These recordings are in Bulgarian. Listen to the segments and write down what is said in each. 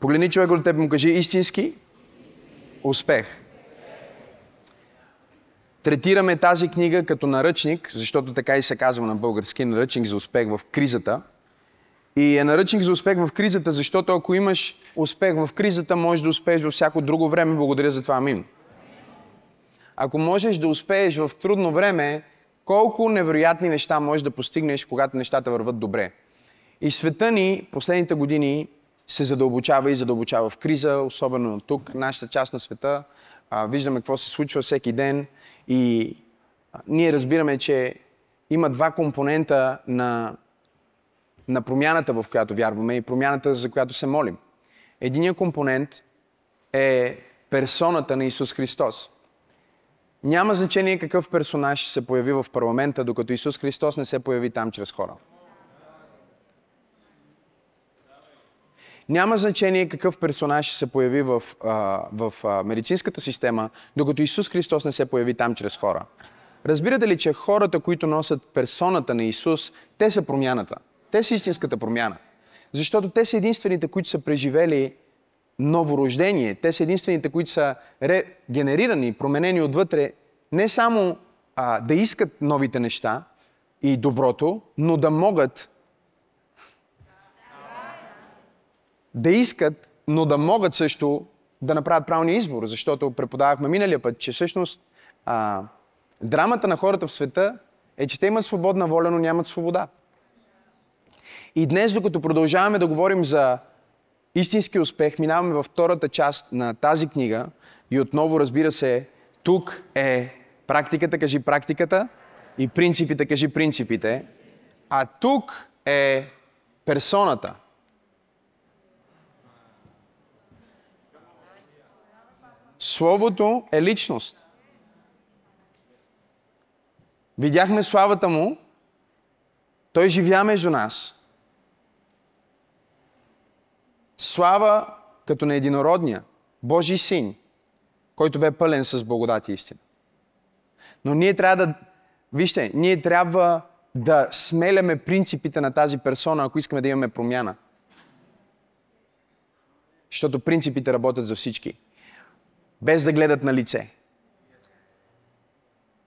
Погледни човек от теб и му кажи истински успех. Третираме тази книга като наръчник, защото така и се казва на български, наръчник за успех в кризата. И е наръчник за успех в кризата, защото ако имаш успех в кризата, можеш да успееш във всяко друго време. Благодаря за това. Амин. Ако можеш да успееш в трудно време, колко невероятни неща можеш да постигнеш, когато нещата върват добре. И света ни последните години се задълбочава и задълбочава в криза, особено тук, нашата част на света. А, виждаме какво се случва всеки ден и а, ние разбираме, че има два компонента на, на промяната, в която вярваме и промяната, за която се молим. Единият компонент е персоната на Исус Христос. Няма значение какъв персонаж се появи в парламента, докато Исус Христос не се появи там чрез хора. Няма значение какъв персонаж се появи в, а, в а, медицинската система, докато Исус Христос не се появи там чрез хора. Разбирате ли, че хората, които носят персоната на Исус, те са промяната. Те са истинската промяна. Защото те са единствените, които са преживели новорождение. Те са единствените, които са регенерирани, променени отвътре, не само а, да искат новите неща и доброто, но да могат да искат, но да могат също да направят правилния избор, защото преподавахме миналия път, че всъщност а, драмата на хората в света е, че те имат свободна воля, но нямат свобода. И днес, докато продължаваме да говорим за истински успех, минаваме във втората част на тази книга и отново, разбира се, тук е практиката, кажи практиката, и принципите, кажи принципите, а тук е персоната – Словото е личност. Видяхме славата му, той живя между нас. Слава като на единородния, Божий син, който бе пълен с благодат и истина. Но ние трябва да, вижте, ние трябва да смеляме принципите на тази персона, ако искаме да имаме промяна. Защото принципите работят за всички без да гледат на лице.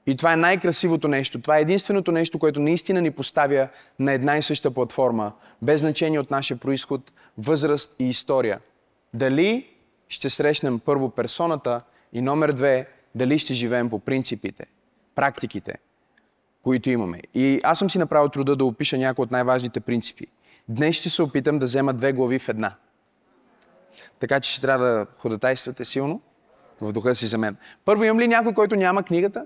И това е най-красивото нещо. Това е единственото нещо, което наистина ни поставя на една и съща платформа, без значение от нашия происход, възраст и история. Дали ще срещнем първо персоната и номер две, дали ще живеем по принципите, практиките, които имаме. И аз съм си направил труда да опиша някои от най-важните принципи. Днес ще се опитам да взема две глави в една. Така че ще трябва да ходатайствате силно в духа си за мен. Първо, имам ли някой, който няма книгата?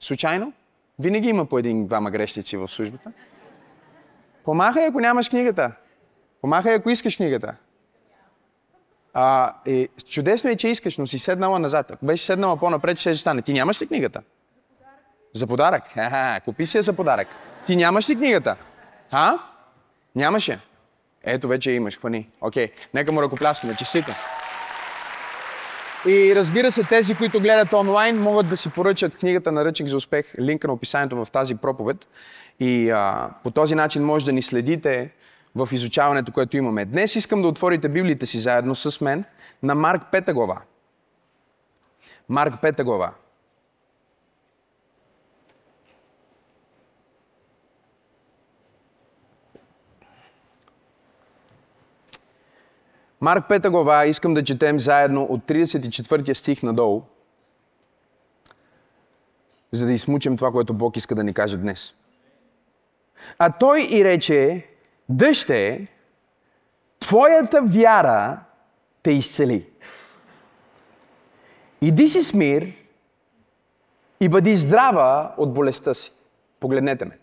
Случайно? Винаги има по един-двама грешници в службата. Помахай, ако нямаш книгата. Помахай, ако искаш книгата. А, е, чудесно е, че искаш, но си седнала назад. Ако беше седнала по-напред, ще стане. Ти нямаш ли книгата? За подарък. Ха, купи си я за подарък. Ти нямаш ли книгата? А? Нямаше. Ето вече имаш, хвани. Окей, нека му ръкопляскаме. Честито. И разбира се, тези, които гледат онлайн, могат да си поръчат книгата на Ръчник за успех, линка на описанието в тази проповед. И а, по този начин може да ни следите в изучаването, което имаме. Днес искам да отворите Библиите си заедно с мен на Марк 5 глава. Марк 5 глава. Марк 5 глава искам да четем заедно от 34 стих надолу, за да измучим това, което Бог иска да ни каже днес. А той и рече, дъще, твоята вяра те изцели. Иди си с мир и бъди здрава от болестта си. Погледнете ме.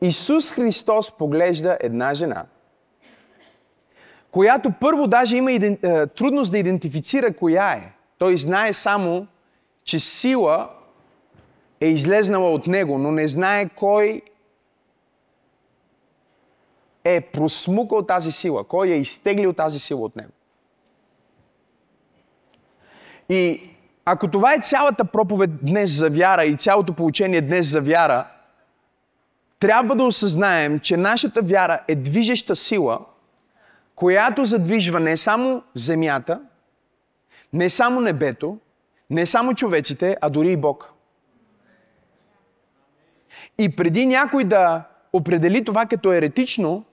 Исус Христос поглежда една жена – която първо даже има иден, е, трудност да идентифицира коя е. Той знае само, че сила е излезнала от него, но не знае кой е просмукал тази сила, кой е изтеглил тази сила от него. И ако това е цялата проповед днес за вяра и цялото получение днес за вяра, трябва да осъзнаем, че нашата вяра е движеща сила – която задвижва не само земята, не само небето, не само човеците, а дори и Бог. И преди някой да определи това като еретично,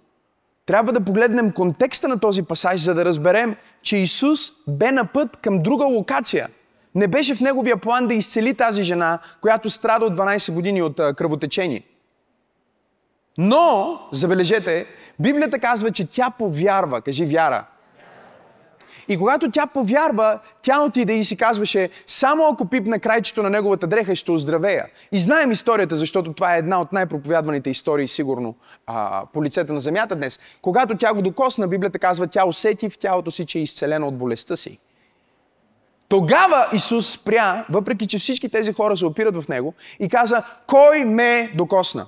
трябва да погледнем контекста на този пасаж, за да разберем, че Исус бе на път към друга локация. Не беше в неговия план да изцели тази жена, която страда от 12 години от кръвотечение. Но, забележете, Библията казва, че тя повярва. Кажи вяра. И когато тя повярва, тя отиде и си казваше, само ако пипна крайчето на неговата дреха, ще оздравея. И знаем историята, защото това е една от най-проповядваните истории, сигурно, а, по лицето на земята днес. Когато тя го докосна, Библията казва, тя усети в тялото си, че е изцелена от болестта си. Тогава Исус спря, въпреки че всички тези хора се опират в Него, и каза, кой ме докосна?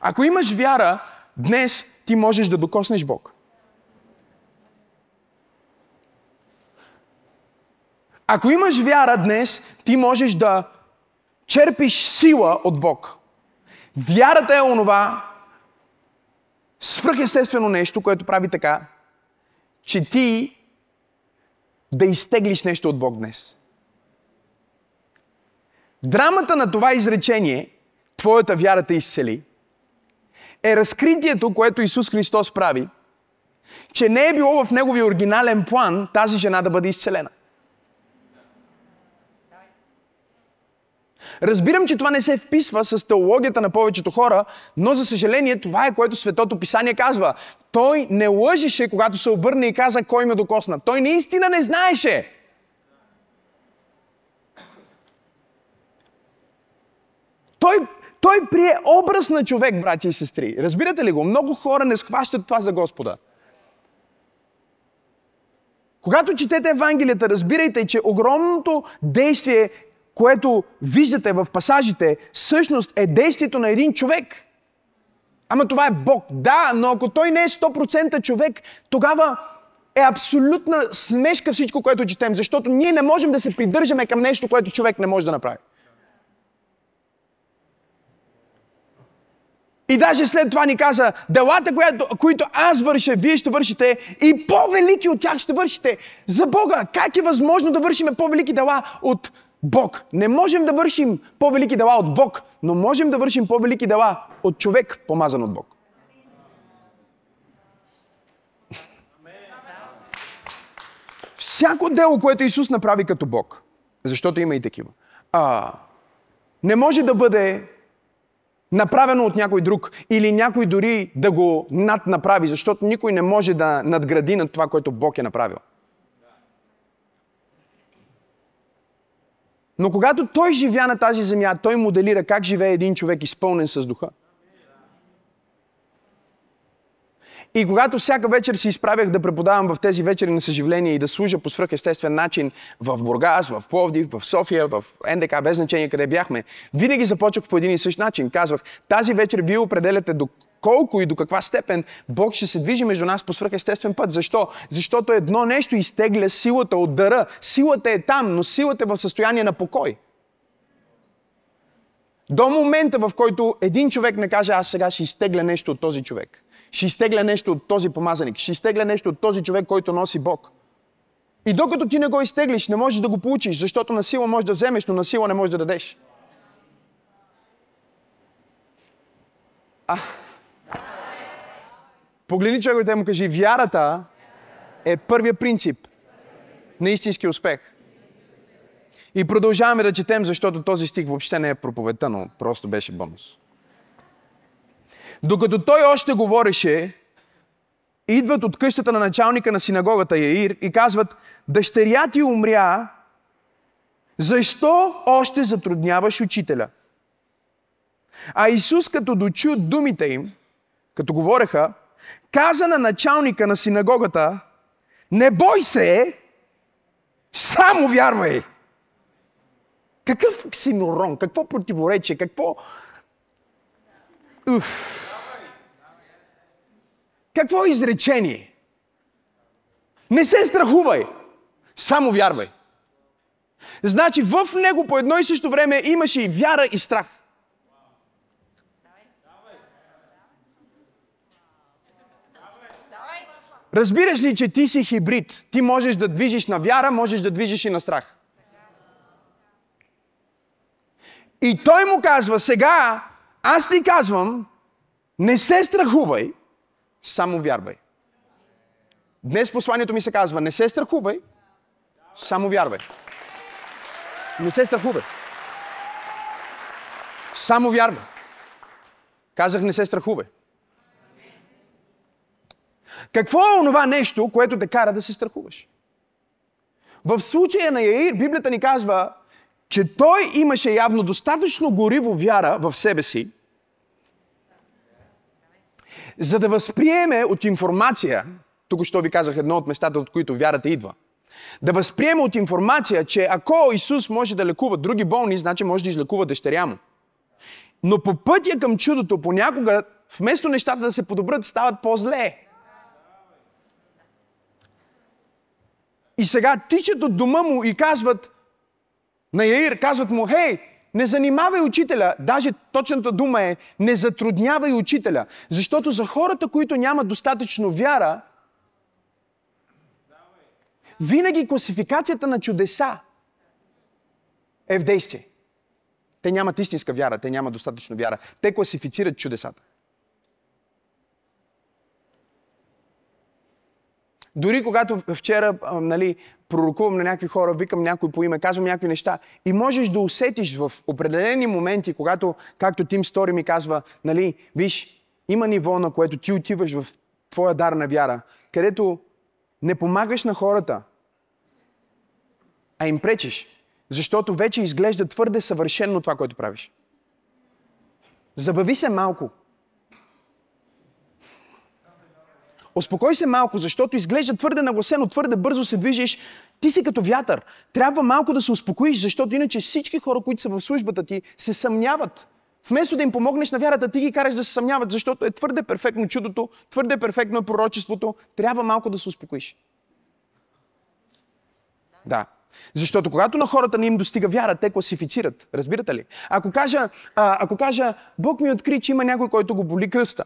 Ако имаш вяра, днес ти можеш да докоснеш Бог. Ако имаш вяра днес, ти можеш да черпиш сила от Бог. Вярата е онова свръхестествено нещо, което прави така, че ти да изтеглиш нещо от Бог днес. Драмата на това изречение, твоята вяра те изцели, е разкритието, което Исус Христос прави, че не е било в неговия оригинален план тази жена да бъде изцелена. Разбирам, че това не се вписва с теологията на повечето хора, но за съжаление това е което Светото Писание казва. Той не лъжеше, когато се обърне и каза кой ме докосна. Той наистина не знаеше. Той, той прие образ на човек, брати и сестри. Разбирате ли го? Много хора не схващат това за Господа. Когато четете Евангелията, разбирайте, че огромното действие което виждате в пасажите, всъщност е действието на един човек. Ама това е Бог. Да, но ако той не е 100% човек, тогава е абсолютна смешка всичко, което четем, защото ние не можем да се придържаме към нещо, което човек не може да направи. И даже след това ни каза, делата, които аз върша, вие ще вършите и по-велики от тях ще вършите. За Бога, как е възможно да вършиме по-велики дела от Бог. Не можем да вършим по-велики дела от Бог, но можем да вършим по-велики дела от човек, помазан от Бог. Всяко дело, което Исус направи като Бог, защото има и такива, а, не може да бъде направено от някой друг или някой дори да го наднаправи, защото никой не може да надгради над това, което Бог е направил. Но когато той живя на тази земя, той моделира как живее един човек изпълнен с духа. И когато всяка вечер си изправях да преподавам в тези вечери на съживление и да служа по свръхестествен начин в Бургас, в Пловдив, в София, в НДК, без значение къде бяхме, винаги започвах по един и същ начин. Казвах, тази вечер вие определяте до колко и до каква степен Бог ще се движи между нас по свръхестествен път. Защо? Защото едно нещо изтегля силата от дъра. Силата е там, но силата е в състояние на покой. До момента, в който един човек не каже, аз сега ще изтегля нещо от този човек. Ще изтегля нещо от този помазаник. Ще изтегля нещо от този човек, който носи Бог. И докато ти не го изтеглиш, не можеш да го получиш, защото на сила можеш да вземеш, но на сила не можеш да дадеш. А, Погледни човекът и му кажи, вярата е първия принцип на истински успех. И продължаваме да четем, защото този стих въобще не е проповедта, но просто беше бонус. Докато той още говореше, идват от къщата на началника на синагогата Яир и казват, дъщеря ти умря, защо още затрудняваш учителя? А Исус, като дочу думите им, като говореха, каза на началника на синагогата, не бой се, само вярвай. Какъв оксиморон, какво противоречие, какво... Уф. Какво изречение? Не се страхувай, само вярвай. Значи в него по едно и също време имаше и вяра и страх. Разбираш ли, че ти си хибрид? Ти можеш да движиш на вяра, можеш да движиш и на страх. И той му казва, сега аз ти казвам, не се страхувай, само вярвай. Днес посланието ми се казва, не се страхувай, само вярвай. Не се страхувай. Само вярвай. Казах, не се страхувай. Какво е онова нещо, което те кара да се страхуваш? В случая на Яир, Библията ни казва, че той имаше явно достатъчно гориво вяра в себе си, за да възприеме от информация, тук що ви казах едно от местата, от които вярата идва, да възприеме от информация, че ако Исус може да лекува други болни, значи може да излекува дъщеря му. Но по пътя към чудото, понякога, вместо нещата да се подобрят, стават по-зле. И сега тичат от дома му и казват на Яир, казват му, хей, не занимавай учителя. Даже точната дума е, не затруднявай учителя. Защото за хората, които нямат достатъчно вяра, винаги класификацията на чудеса е в действие. Те нямат истинска вяра, те нямат достатъчно вяра. Те класифицират чудесата. Дори когато вчера нали, пророкувам на някакви хора, викам някой по име, казвам някакви неща и можеш да усетиш в определени моменти, когато, както Тим Стори ми казва, нали, виж, има ниво, на което ти отиваш в твоя дар на вяра, където не помагаш на хората, а им пречиш, защото вече изглежда твърде съвършено това, което правиш. Забави се малко. Успокой се малко, защото изглежда твърде нагласено, твърде бързо се движиш. Ти си като вятър. Трябва малко да се успокоиш, защото иначе всички хора, които са в службата ти, се съмняват. Вместо да им помогнеш на вярата, ти ги караш да се съмняват, защото е твърде перфектно чудото, твърде перфектно е пророчеството. Трябва малко да се успокоиш. Да. Защото когато на хората не им достига вяра, те класифицират. Разбирате ли? Ако кажа, а, ако кажа Бог ми откри, че има някой, който го боли кръста.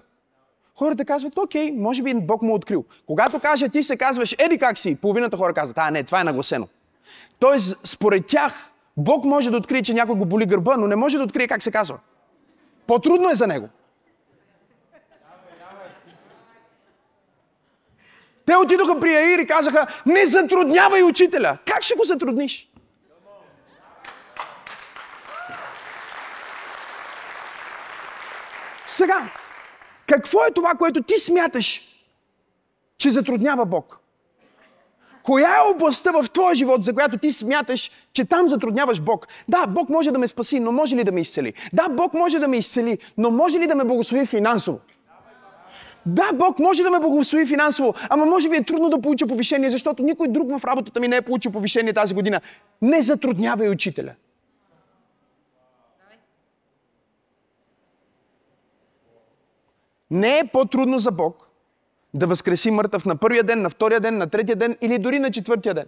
Хората казват, окей, може би Бог му е открил. Когато каже, ти се казваш, еди как си, половината хора казват, а не, това е нагласено. Тоест, според тях, Бог може да открие, че някой го боли гърба, но не може да открие как се казва. По-трудно е за него. Те отидоха при Аир и казаха, не затруднявай учителя. Как ще го затрудниш? Сега, какво е това, което ти смяташ, че затруднява Бог? Коя е областта в твоя живот, за която ти смяташ, че там затрудняваш Бог? Да, Бог може да ме спаси, но може ли да ме изцели? Да, Бог може да ме изцели, но може ли да ме благослови финансово? Да, Бог може да ме благослови финансово, ама може би е трудно да получа повишение, защото никой друг в работата ми не е получил повишение тази година. Не затруднявай учителя. Не е по-трудно за Бог да възкреси мъртъв на първия ден, на втория ден, на третия ден или дори на четвъртия ден.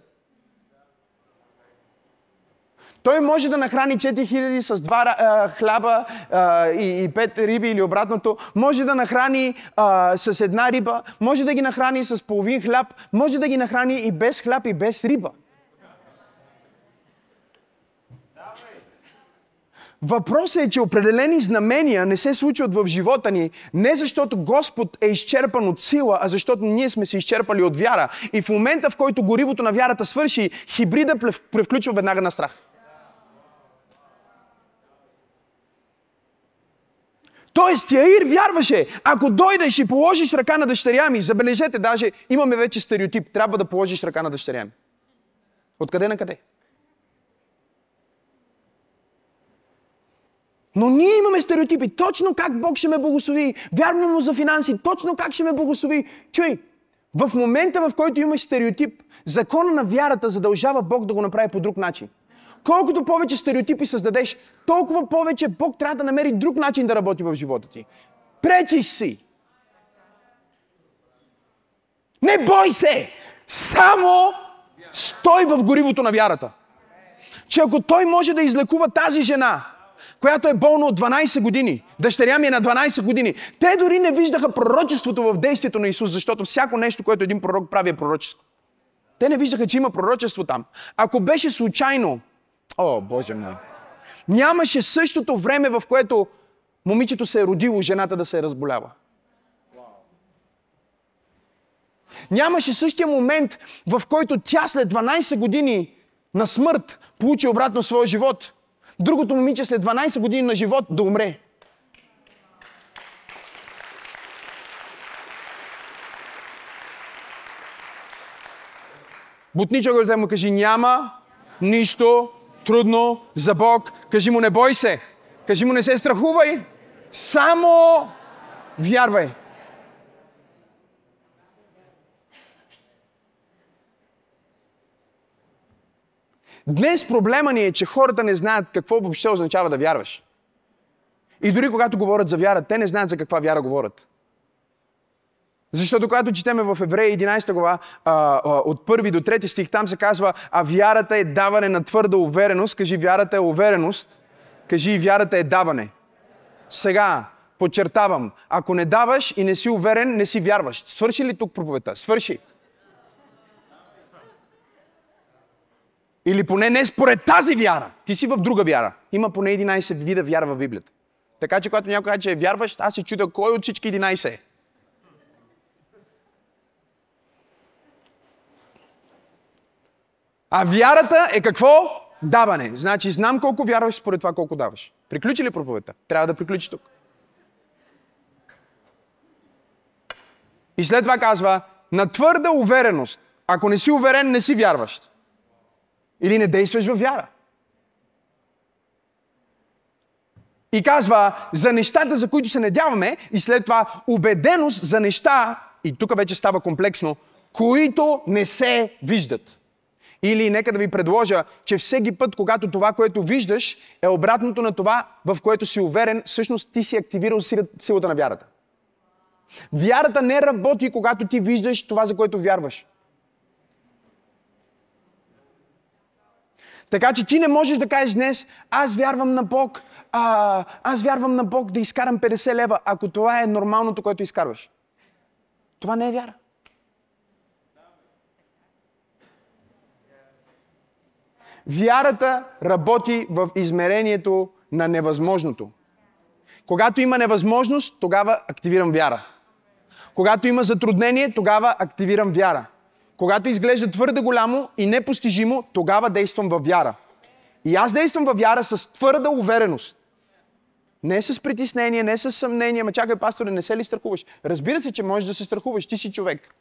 Той може да нахрани 4000 с два а, хляба а, и, и пет риби или обратното. Може да нахрани а, с една риба. Може да ги нахрани с половин хляб. Може да ги нахрани и без хляб и без риба. Въпросът е, че определени знамения не се случват в живота ни, не защото Господ е изчерпан от сила, а защото ние сме се изчерпали от вяра. И в момента, в който горивото на вярата свърши, хибрида превключва веднага на страх. Тоест Яир вярваше, ако дойдеш и положиш ръка на дъщеря ми, забележете, даже имаме вече стереотип, трябва да положиш ръка на дъщеря ми. Откъде на къде? Но ние имаме стереотипи. Точно как Бог ще ме благослови. Вярвам му за финанси. Точно как ще ме благослови. Чуй, в момента, в който имаш стереотип, закона на вярата задължава Бог да го направи по друг начин. Колкото повече стереотипи създадеш, толкова повече Бог трябва да намери друг начин да работи в живота ти. Пречиш си. Не бой се! Само стой в горивото на вярата. Че ако той може да излекува тази жена, която е болна от 12 години. Дъщеря ми е на 12 години. Те дори не виждаха пророчеството в действието на Исус, защото всяко нещо, което един пророк прави е пророчество. Те не виждаха, че има пророчество там. Ако беше случайно, о, Боже мой, нямаше същото време, в което момичето се е родило, жената да се е разболява. Нямаше същия момент, в който тя след 12 години на смърт получи обратно своя живот. Другото момиче след 12 години на живот да умре. Бутни човекът му кажи, няма нищо трудно за Бог. Кажи му, не бой се. Кажи му, не се страхувай. Само вярвай. Днес проблема ни е, че хората не знаят какво въобще означава да вярваш. И дори когато говорят за вяра, те не знаят за каква вяра говорят. Защото когато четеме в Еврея 11 глава, а, а, от първи до трети стих, там се казва, а вярата е даване на твърда увереност. Кажи, вярата е увереност. Кажи, вярата е даване. Сега, подчертавам, ако не даваш и не си уверен, не си вярваш. Свърши ли тук проповедта? Свърши. Или поне не според тази вяра. Ти си в друга вяра. Има поне 11 вида вяра в Библията. Така че когато някой каже, че е вярващ, аз се чудя кой от всички 11 е. А вярата е какво? Даване. Значи знам колко вярваш според това колко даваш. Приключи ли проповедта? Трябва да приключи тук. И след това казва, на твърда увереност. Ако не си уверен, не си вярващ. Или не действаш във вяра. И казва за нещата, за които се надяваме, и след това убеденост за неща, и тук вече става комплексно, които не се виждат. Или нека да ви предложа, че всеки път, когато това, което виждаш, е обратното на това, в което си уверен, всъщност ти си активирал силата на вярата. Вярата не работи, когато ти виждаш това, за което вярваш. Така че ти не можеш да кажеш днес, аз вярвам на Бог, а, аз вярвам на Бог да изкарам 50 лева, ако това е нормалното, което изкарваш. Това не е вяра. Вярата работи в измерението на невъзможното. Когато има невъзможност, тогава активирам вяра. Когато има затруднение, тогава активирам вяра. Когато изглежда твърде голямо и непостижимо, тогава действам във вяра. И аз действам във вяра с твърда увереност. Не с притеснение, не с съмнение. Ма чакай, пасторе, не се ли страхуваш? Разбира се, че можеш да се страхуваш. Ти си човек.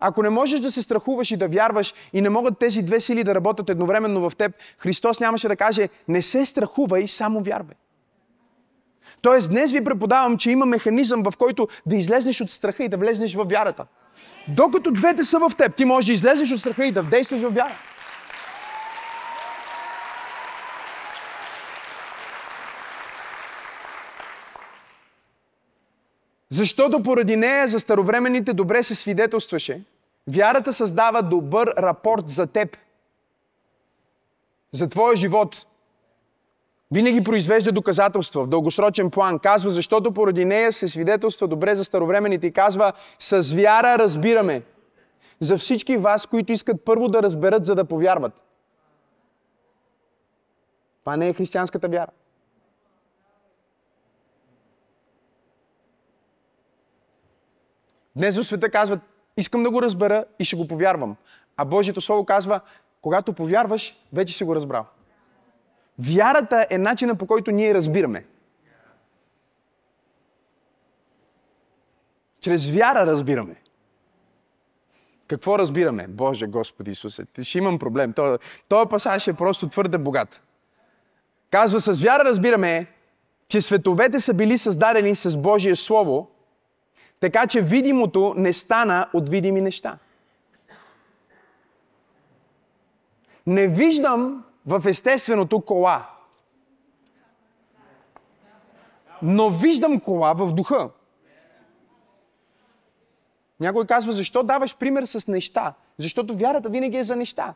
Ако не можеш да се страхуваш и да вярваш и не могат тези две сили да работят едновременно в теб, Христос нямаше да каже, не се страхувай, само вярвай. Тоест, днес ви преподавам, че има механизъм, в който да излезнеш от страха и да влезнеш в вярата. Докато двете са в теб, ти можеш да излезеш от страха и да действаш в вяра. Защото поради нея за старовременните добре се свидетелстваше. Вярата създава добър рапорт за теб. За твоя живот. Винаги произвежда доказателства в дългосрочен план. Казва, защото поради нея се свидетелства добре за старовремените и казва, с вяра разбираме. За всички вас, които искат първо да разберат, за да повярват. Това не е християнската вяра. Днес в света казват, искам да го разбера и ще го повярвам. А Божието Слово казва, когато повярваш, вече си го разбрал. Вярата е начина по който ние разбираме. Чрез вяра разбираме. Какво разбираме? Боже, Господи Исусе, ще имам проблем. Този, този пасаж е просто твърде богат. Казва, с вяра разбираме, че световете са били създадени с Божие Слово, така че видимото не стана от видими неща. Не виждам в естественото кола. Но виждам кола в духа. Някой казва, защо даваш пример с неща? Защото вярата винаги е за неща.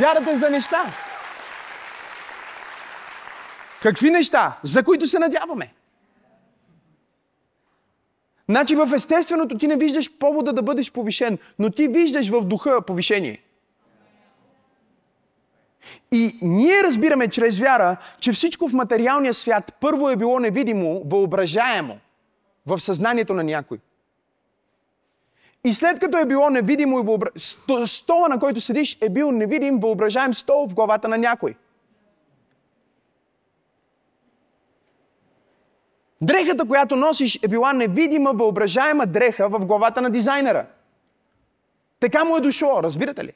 Вярата е за неща. Какви неща? За които се надяваме. Значи в естественото ти не виждаш повода да бъдеш повишен, но ти виждаш в духа повишение. И ние разбираме чрез вяра, че всичко в материалния свят първо е било невидимо, въображаемо в съзнанието на някой. И след като е било невидимо и въобра... стола, на който седиш, е бил невидим, въображаем стол в главата на някой. Дрехата, която носиш, е била невидима, въображаема дреха в главата на дизайнера. Така му е дошло, разбирате ли?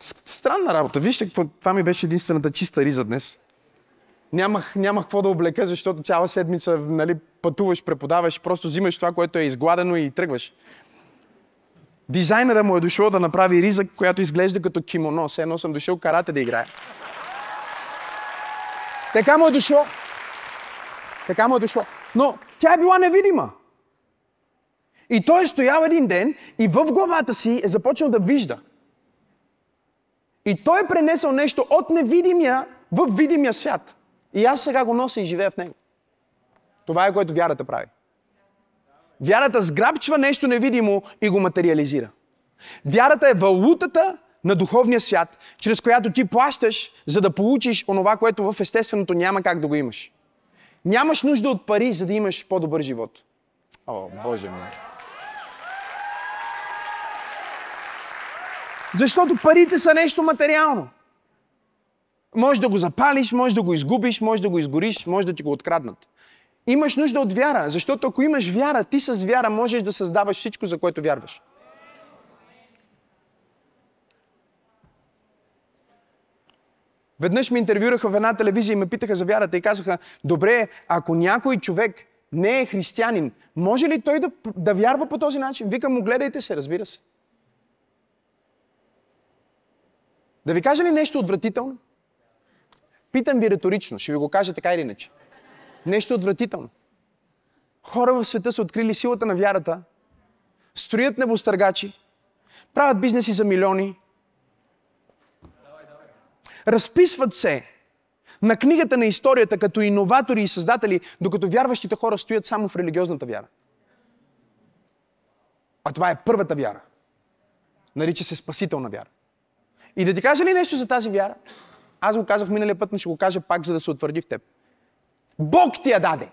Странна работа. Вижте, това ми беше единствената чиста риза днес. Нямах, нямах какво да облека, защото цяла седмица нали, пътуваш, преподаваш, просто взимаш това, което е изгладено и тръгваш. Дизайнера му е дошъл да направи риза, която изглежда като кимоно. Все едно съм дошъл карате да играя. Така му е дошло. Така му е дошло. Но тя е била невидима. И той е стоял един ден и в главата си е започнал да вижда. И той е пренесъл нещо от невидимия в видимия свят. И аз сега го нося и живея в него. Това е което вярата прави. Вярата сграбчва нещо невидимо и го материализира. Вярата е валутата на духовния свят, чрез която ти плащаш, за да получиш онова, което в естественото няма как да го имаш. Нямаш нужда от пари, за да имаш по-добър живот. О, Боже мой. Защото парите са нещо материално. Може да го запалиш, може да го изгубиш, може да го изгориш, може да ти го откраднат. Имаш нужда от вяра, защото ако имаш вяра, ти с вяра можеш да създаваш всичко, за което вярваш. Веднъж ме интервюраха в една телевизия и ме питаха за вярата и казаха, добре, ако някой човек не е християнин, може ли той да, да вярва по този начин? Викам му, гледайте се, разбира се. Да ви кажа ли нещо отвратително? Питам ви риторично, ще ви го кажа така или иначе. Нещо отвратително. Хора в света са открили силата на вярата, строят небостъргачи, правят бизнеси за милиони, разписват се на книгата на историята като иноватори и създатели, докато вярващите хора стоят само в религиозната вяра. А това е първата вяра. Нарича се спасителна вяра. И да ти кажа ли нещо за тази вяра? Аз го казах миналия път, но ще го кажа пак, за да се утвърди в теб. Бог ти я даде.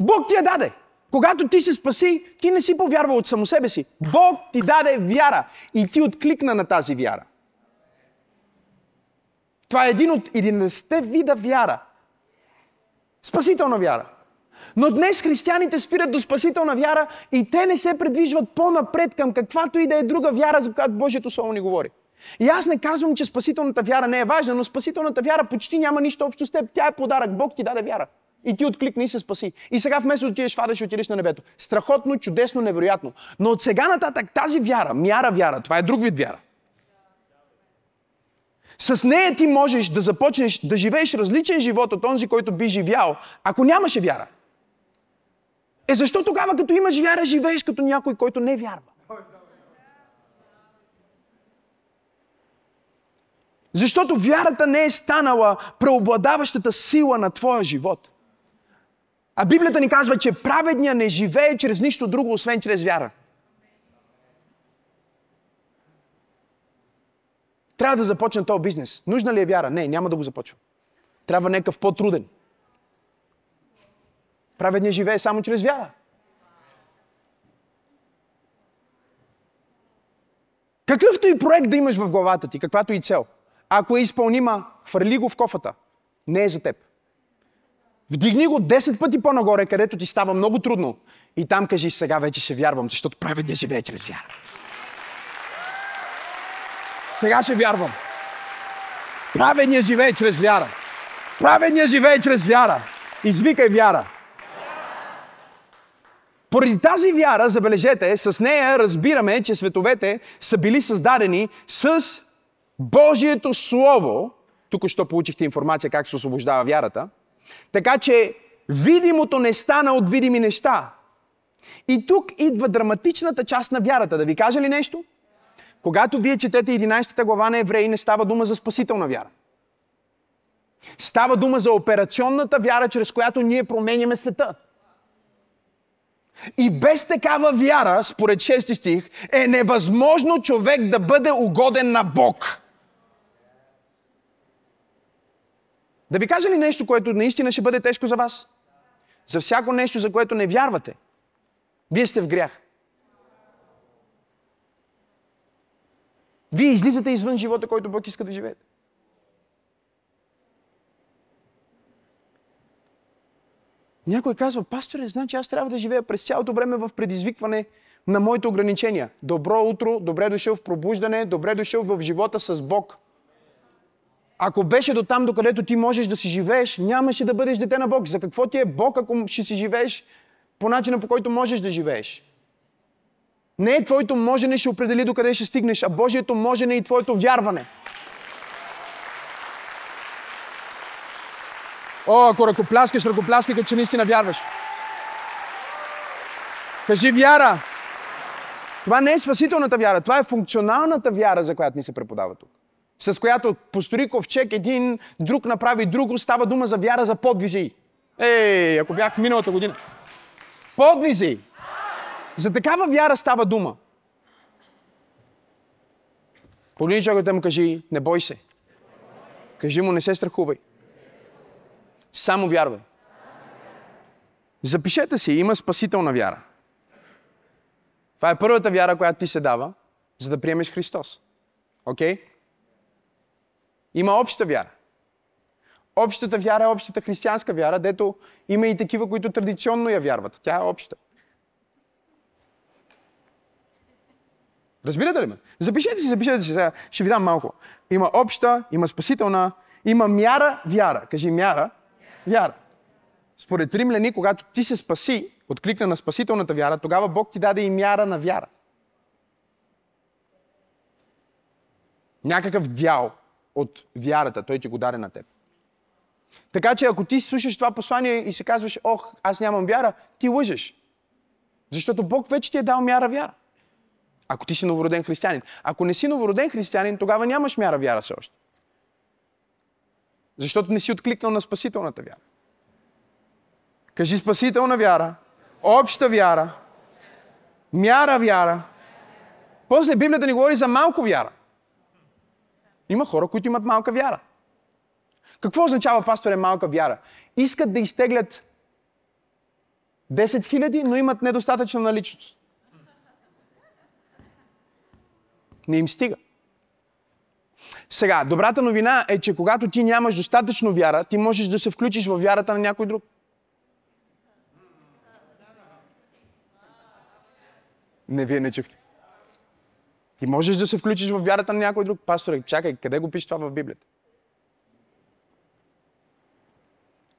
Бог ти я даде. Когато ти се спаси, ти не си повярвал от само себе си. Бог ти даде вяра и ти откликна на тази вяра. Това е един от 11 вида вяра. Спасителна вяра. Но днес християните спират до спасителна вяра и те не се предвижват по-напред към каквато и да е друга вяра, за която Божието Слово ни говори. И аз не казвам, че спасителната вяра не е важна, но спасителната вяра почти няма нищо общо с теб. Тя е подарък. Бог ти даде вяра. И ти откликни и се спаси. И сега вместо да отидеш в ада, ще отидеш на небето. Страхотно, чудесно, невероятно. Но от сега нататък тази вяра, мяра вяра, това е друг вид вяра. С нея ти можеш да започнеш да живееш различен живот от този, който би живял, ако нямаше вяра. Е защо тогава, като имаш вяра, живееш като някой, който не вярва? Защото вярата не е станала преобладаващата сила на твоя живот. А Библията ни казва, че праведния не живее чрез нищо друго, освен чрез вяра. Трябва да започна този бизнес. Нужна ли е вяра? Не, няма да го започвам. Трябва някакъв по-труден. Праведният живее само чрез вяра. Какъвто и проект да имаш в главата ти, каквато и цел, ако е изпълнима, хвърли го в кофата. Не е за теб. Вдигни го 10 пъти по-нагоре, където ти става много трудно. И там кажи, сега вече ще вярвам, защото праведният живее чрез вяра. Сега ще вярвам. Праведният живее чрез вяра. Праведният живее чрез вяра. Извикай вяра. Поради тази вяра, забележете, с нея разбираме, че световете са били създадени с Божието Слово. Тук що получихте информация как се освобождава вярата. Така че видимото не стана от видими неща. И тук идва драматичната част на вярата. Да ви кажа ли нещо? Когато вие четете 11 глава на Евреи, не става дума за спасителна вяра. Става дума за операционната вяра, чрез която ние променяме света. И без такава вяра, според 6 стих, е невъзможно човек да бъде угоден на Бог. Да ви кажа ли нещо, което наистина ще бъде тежко за вас? За всяко нещо, за което не вярвате, вие сте в грях. Вие излизате извън живота, който Бог иска да живеете. Някой казва, пасторе, значи аз трябва да живея през цялото време в предизвикване на моите ограничения. Добро утро, добре дошъл в пробуждане, добре дошъл в живота с Бог. Ако беше до там, докъдето ти можеш да си живееш, нямаше да бъдеш дете на Бог. За какво ти е Бог, ако ще си живееш по начина, по който можеш да живееш? Не е твоето можене ще определи докъде ще стигнеш, а Божието можене и твоето вярване. О, ако ръкопляскаш, ръкопляскай, като че наистина вярваш. Кажи вяра. Това не е спасителната вяра, това е функционалната вяра, за която ни се преподава тук. С която построи ковчег един, друг направи друго, става дума за вяра за подвизи. Ей, ако бях в миналата година. Подвизи! За такава вяра става дума. Погледни човекът му кажи, не бой се. Кажи му, не се страхувай. Само вярвай. Запишете си, има спасителна вяра. Това е първата вяра, която ти се дава, за да приемеш Христос. Окей? Okay? Има обща вяра. Общата вяра е общата християнска вяра, дето има и такива, които традиционно я вярват. Тя е обща. Разбирате ли ме? Запишете си, запишете си. Ще ви дам малко. Има обща, има спасителна, има мяра, вяра. Кажи мяра, вяра. Според римляни, когато ти се спаси, откликна на спасителната вяра, тогава Бог ти даде и мяра на вяра. Някакъв дял от вярата, той ти го даде на теб. Така че ако ти слушаш това послание и се казваш, ох, аз нямам вяра, ти лъжеш. Защото Бог вече ти е дал мяра вяра. Ако ти си новороден християнин. Ако не си новороден християнин, тогава нямаш мяра вяра все още. Защото не си откликнал на спасителната вяра. Кажи спасителна вяра, обща вяра, мяра вяра. После Библията ни говори за малко вяра. Има хора, които имат малка вяра. Какво означава, пасторе, малка вяра? Искат да изтеглят 10 хиляди, но имат недостатъчна наличност. Не им стига. Сега, добрата новина е, че когато ти нямаш достатъчно вяра, ти можеш да се включиш в вярата на някой друг. Не, вие не чухте. Ти можеш да се включиш в вярата на някой друг. Пастор, чакай, къде го пише това в Библията?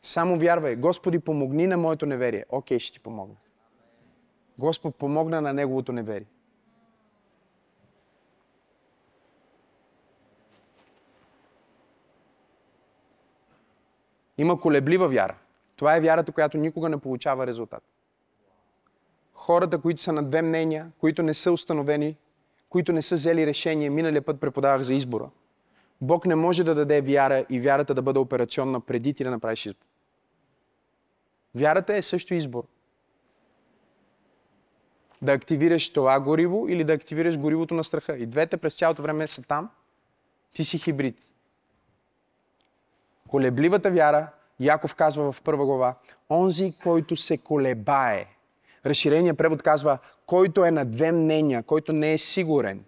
Само вярвай. Господи, помогни на моето неверие. Окей, ще ти помогна. Господ помогна на неговото неверие. Има колеблива вяра. Това е вярата, която никога не получава резултат. Хората, които са на две мнения, които не са установени, които не са взели решение, миналия път преподавах за избора. Бог не може да даде вяра и вярата да бъде операционна преди ти да направиш избор. Вярата е също избор. Да активираш това гориво или да активираш горивото на страха. И двете през цялото време са там. Ти си хибрид. Колебливата вяра, Яков казва в първа глава, онзи, който се колебае. Разширения превод казва, който е на две мнения, който не е сигурен.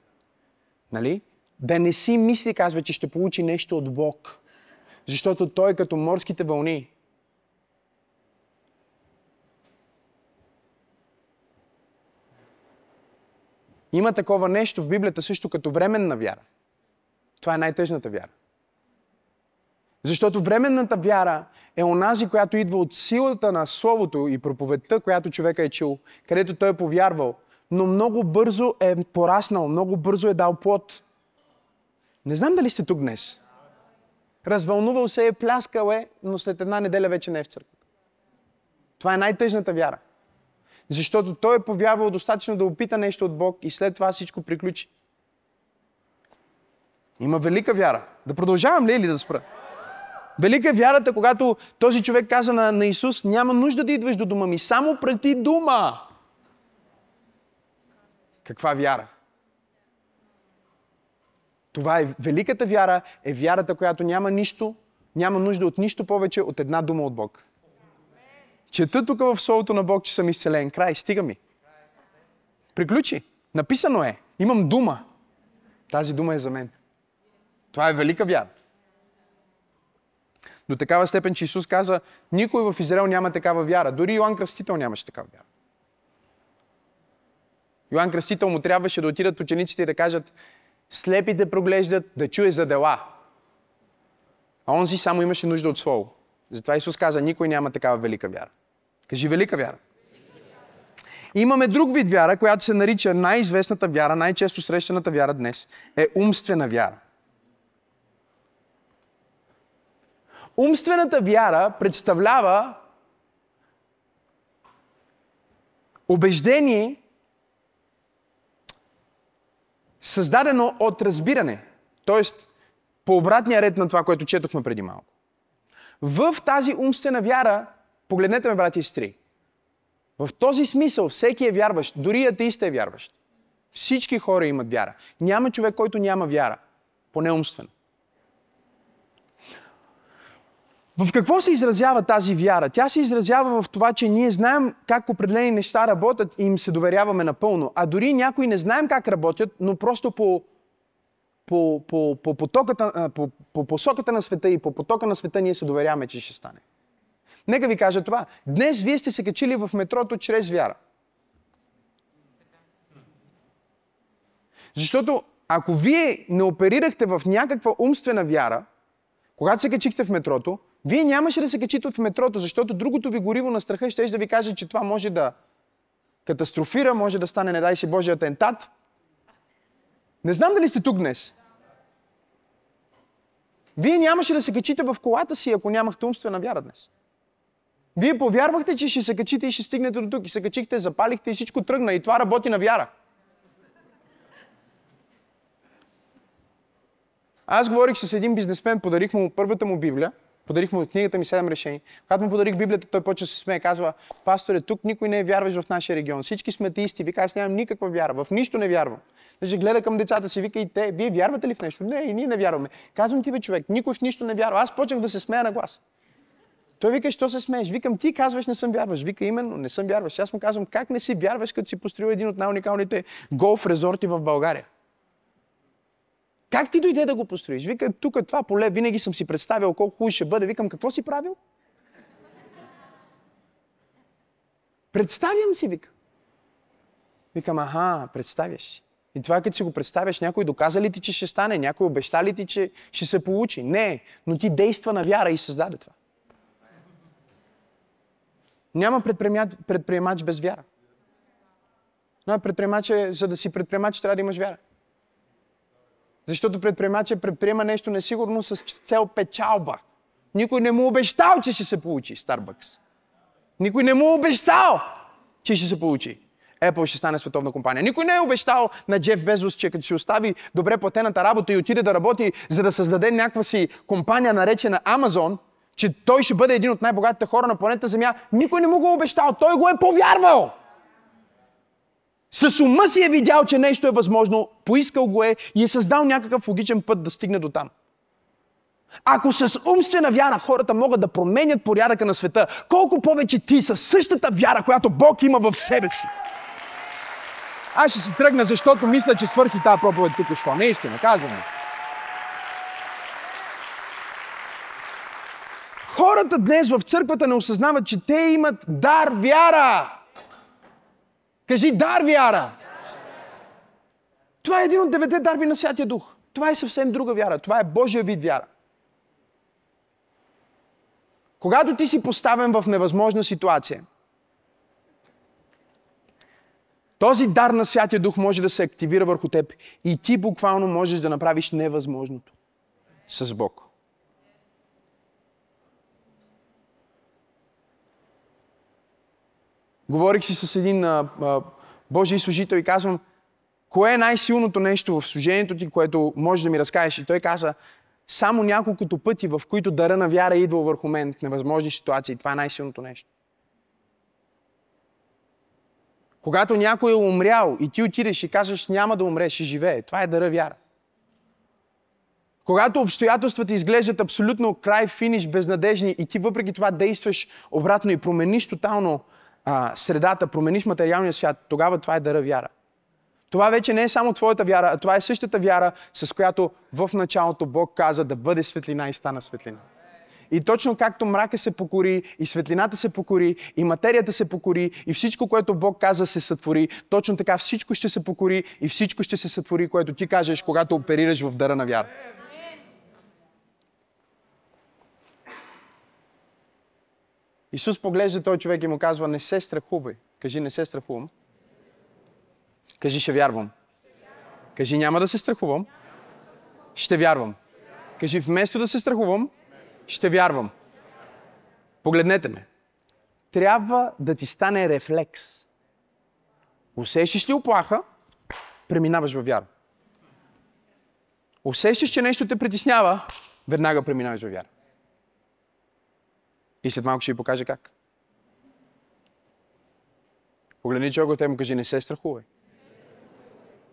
Нали? Да не си мисли, казва, че ще получи нещо от Бог. Защото той е като морските вълни. Има такова нещо в Библията също като временна вяра. Това е най-тъжната вяра. Защото временната вяра е онази, която идва от силата на Словото и проповедта, която човека е чул, където той е повярвал, но много бързо е пораснал, много бързо е дал плод. Не знам дали сте тук днес. Развълнувал се е, пляскал е, но след една неделя вече не е в църквата. Това е най-тъжната вяра. Защото той е повярвал достатъчно да опита нещо от Бог и след това всичко приключи. Има велика вяра. Да продължавам ли или да спра? Велика е вярата, когато този човек каза на, на Исус, няма нужда да идваш до дома ми, само прети дума. Каква вяра? Това е великата вяра, е вярата, която няма нищо, няма нужда от нищо повече от една дума от Бог. Чета тук в Словото на Бог, че съм изцелен. Край, стига ми. Приключи. Написано е. Имам дума. Тази дума е за мен. Това е велика вяра. До такава степен, че Исус каза, никой в Израел няма такава вяра. Дори Йоанн Кръстител нямаше такава вяра. Йоанн Кръстител му трябваше да отидат учениците и да кажат, слепите проглеждат, да чуе за дела. А онзи само имаше нужда от Слово. Затова Исус каза, никой няма такава велика вяра. Кажи велика вяра. Имаме друг вид вяра, която се нарича най-известната вяра, най-често срещаната вяра днес. Е умствена вяра. Умствената вяра представлява убеждение, създадено от разбиране. Тоест, по обратния ред на това, което четохме преди малко. В тази умствена вяра, погледнете ме, брати и сестри, в този смисъл всеки е вярващ, дори атеист е вярващ. Всички хора имат вяра. Няма човек, който няма вяра, поне умствено. В какво се изразява тази вяра? Тя се изразява в това, че ние знаем как определени неща работят и им се доверяваме напълно. А дори някои не знаем как работят, но просто по, по, по, по, потоката, по, по посоката на света и по потока на света ние се доверяваме, че ще стане. Нека ви кажа това. Днес вие сте се качили в метрото чрез вяра. Защото ако вие не оперирахте в някаква умствена вяра, когато се качихте в метрото, вие нямаше да се качите в метрото, защото другото ви гориво на страха ще да ви каже, че това може да катастрофира, може да стане, не дай си Божия атентат. Не знам дали сте тук днес. Вие нямаше да се качите в колата си, ако нямахте умствена вяра днес. Вие повярвахте, че ще се качите и ще стигнете до тук. И се качихте, запалихте и всичко тръгна. И това работи на вяра. Аз говорих с един бизнесмен, подарих му първата му Библия. Подарих му книгата ми 7 решения. Когато му подарих Библията, той почва да се смее. Казва, пасторе, тук никой не е вярваш в нашия регион. Всички сме атеисти. Вика, аз нямам никаква вяра. В нищо не вярвам. Даже гледа към децата си, вика и те, вие вярвате ли в нещо? Не, и ние не вярваме. Казвам ти, бе, човек, никой в нищо не вярва. Аз почнах да се смея на глас. Той вика, що се смееш? Викам, ти казваш, не съм вярваш. Вика, именно, не съм вярваш. Аз му казвам, как не си вярваш, като си построил един от най-уникалните голф резорти в България? Как ти дойде да го построиш? Вика, тук е това поле, винаги съм си представил колко хубаво ще бъде. Викам, какво си правил? Представям си, вика. Викам, аха, представяш. И това като си го представяш, някой доказа ли ти, че ще стане? Някой обеща ли ти, че ще се получи? Не, но ти действа на вяра и създаде това. Няма предприемач без вяра. Но предприемач е, за да си предприемач, трябва да имаш вяра. Защото предприемачът предприема нещо несигурно с цел печалба. Никой не му обещал, че ще се получи Starbucks. Никой не му обещал, че ще се получи. Apple ще стане световна компания. Никой не е обещал на Джеф Безос, че като си остави добре платената работа и отиде да работи, за да създаде някаква си компания, наречена Amazon, че той ще бъде един от най-богатите хора на планета Земя. Никой не му го е обещал. Той го е повярвал. С ума си е видял, че нещо е възможно, поискал го е и е създал някакъв логичен път да стигне до там. Ако с умствена вяра хората могат да променят порядъка на света, колко повече ти със същата вяра, която Бог има в себе си. Аз ще се тръгна, защото мисля, че свърши тази проповед тук що. Не истина, казвам. Хората днес в църквата не осъзнават, че те имат дар вяра. Кажи дар вяра. Това е един от девете дарби на Святия Дух. Това е съвсем друга вяра. Това е Божия вид вяра. Когато ти си поставен в невъзможна ситуация, този дар на Святия Дух може да се активира върху теб и ти буквално можеш да направиш невъзможното с Бог. Говорих си с един а, а, Божий служител и казвам, кое е най-силното нещо в служението ти, което може да ми разкажеш? И той каза, само няколкото пъти, в които дара на вяра е идва върху мен в невъзможни ситуации. Това е най-силното нещо. Когато някой е умрял и ти отидеш и кажеш няма да умреш, ще живее. Това е дара вяра. Когато обстоятелствата изглеждат абсолютно край, финиш, безнадежни и ти въпреки това действаш обратно и промениш тотално а, средата, промениш материалния свят, тогава това е дара вяра. Това вече не е само твоята вяра, а това е същата вяра, с която в началото Бог каза да бъде светлина и стана светлина. И точно както мрака се покори, и светлината се покори, и материята се покори, и всичко, което Бог каза се сътвори, точно така всичко ще се покори и всичко ще се сътвори, което ти кажеш, когато оперираш в дъра на вяра. Исус поглежда този човек и му казва, не се страхувай. Кажи, не се страхувам. Кажи, ще вярвам. Кажи, няма да се страхувам. Ще вярвам. Кажи, вместо да се страхувам, ще вярвам. Погледнете ме. Трябва да ти стане рефлекс. Усещаш ли оплаха, преминаваш във вяра. Усещаш, че нещо те притеснява, веднага преминаваш във вяра. И след малко ще ви покажа как. Погледни човека те му кажи, не се страхувай.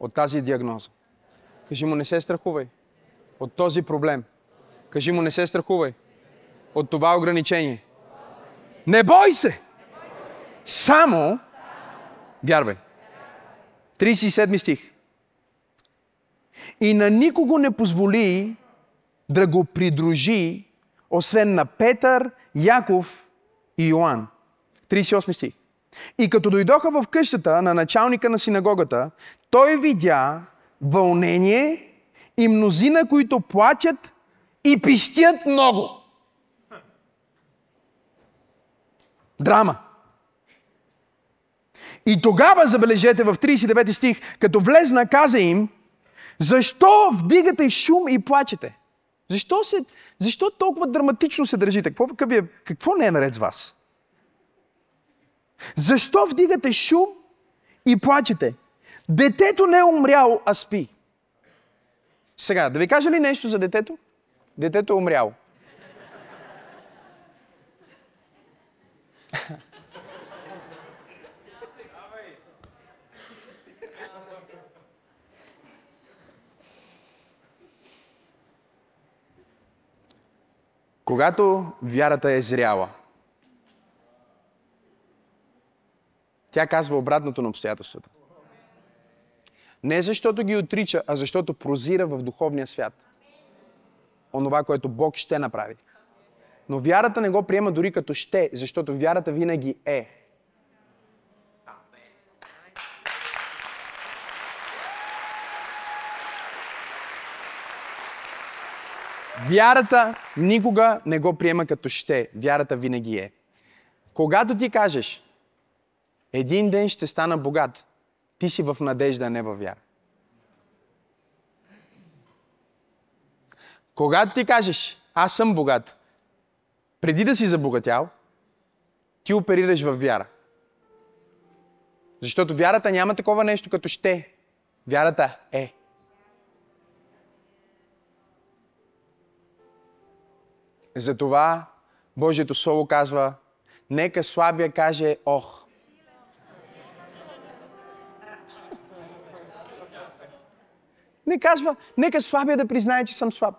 От тази диагноза. Кажи му, не се страхувай. От този проблем. Кажи му, не се страхувай. От това ограничение. Не бой се! Само вярвай. 37 стих. И на никого не позволи да го придружи, освен на Петър Яков и Йоан. 38 стих. И като дойдоха в къщата на началника на синагогата, той видя вълнение и мнозина, които плачат и пищят много. Драма. И тогава, забележете в 39 стих, като влезна, каза им, защо вдигате шум и плачете? Защо, се, защо толкова драматично се държите? Какво, какво, какво не е наред с вас? Защо вдигате шум и плачете? Детето не е умряло, а спи. Сега, да ви кажа ли нещо за детето? Детето е умряло. Когато вярата е зряла, тя казва обратното на обстоятелствата. Не защото ги отрича, а защото прозира в духовния свят. Онова, което Бог ще направи. Но вярата не го приема дори като ще, защото вярата винаги е. Вярата никога не го приема като ще. Вярата винаги е. Когато ти кажеш, един ден ще стана богат, ти си в надежда, не във вяра. Когато ти кажеш, аз съм богат, преди да си забогатял, ти оперираш във вяра. Защото вярата няма такова нещо като ще. Вярата е. Затова Божието Слово казва, нека слабия каже ох. Не казва, нека слабия да признае, че съм слаб.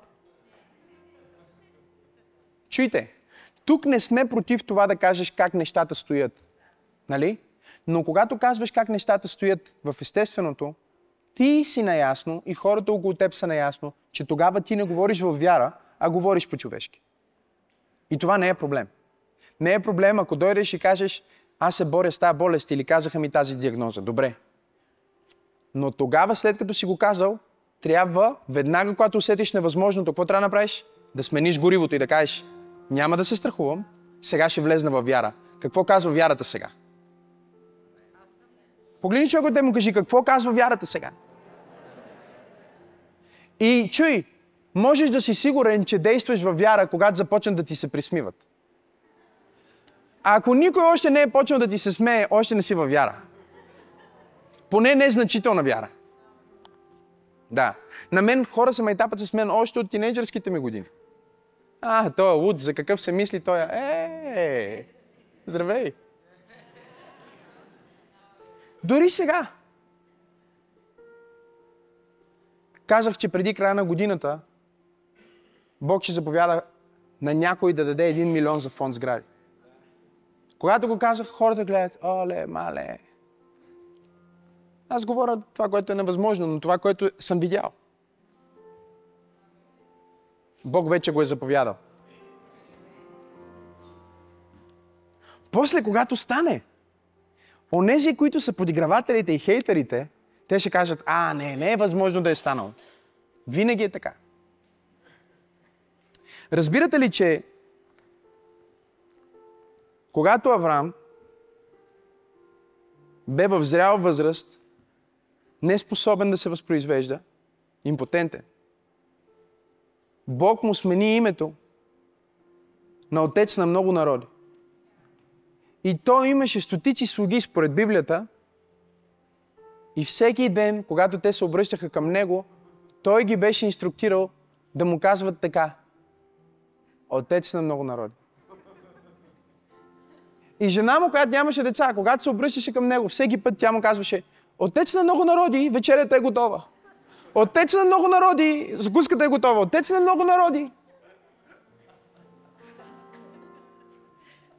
Чуйте, тук не сме против това да кажеш как нещата стоят. Нали? Но когато казваш как нещата стоят в естественото, ти си наясно и хората около теб са наясно, че тогава ти не говориш в вяра, а говориш по-човешки. И това не е проблем. Не е проблем, ако дойдеш и кажеш, аз се боря с тази болест или казаха ми тази диагноза. Добре. Но тогава, след като си го казал, трябва, веднага, когато усетиш невъзможното, какво трябва да направиш? Да смениш горивото и да кажеш, няма да се страхувам, сега ще влезна във вяра. Какво казва вярата сега? Погледни човекът да му кажи, какво казва вярата сега? И чуй, можеш да си сигурен, че действаш във вяра, когато започнат да ти се присмиват. А ако никой още не е почнал да ти се смее, още не си във вяра. Поне незначителна вяра. Да. На мен хора се ме етапът с мен още от тинейджърските ми години. А, той е луд, за какъв се мисли той е? Е, здравей! Дори сега. Казах, че преди края на годината Бог ще заповяда на някой да даде един милион за фонд сгради. Когато го казах, хората гледат, оле, мале. Аз говоря това, което е невъзможно, но това, което съм видял. Бог вече го е заповядал. После, когато стане, онези, които са подигравателите и хейтерите, те ще кажат, а, не, не е възможно да е станало. Винаги е така. Разбирате ли, че когато Авраам бе в зряла възраст, не способен да се възпроизвежда, импотентен, Бог му смени името на отец на много народи. И той имаше стотици слуги според Библията. И всеки ден, когато те се обръщаха към него, той ги беше инструктирал да му казват така. Отец на много народи. И жена му, която нямаше деца, когато се обръщаше към него, всеки път тя му казваше, Отец на много народи, вечерята е готова. Отец на много народи, закуската е готова. Отец на много народи.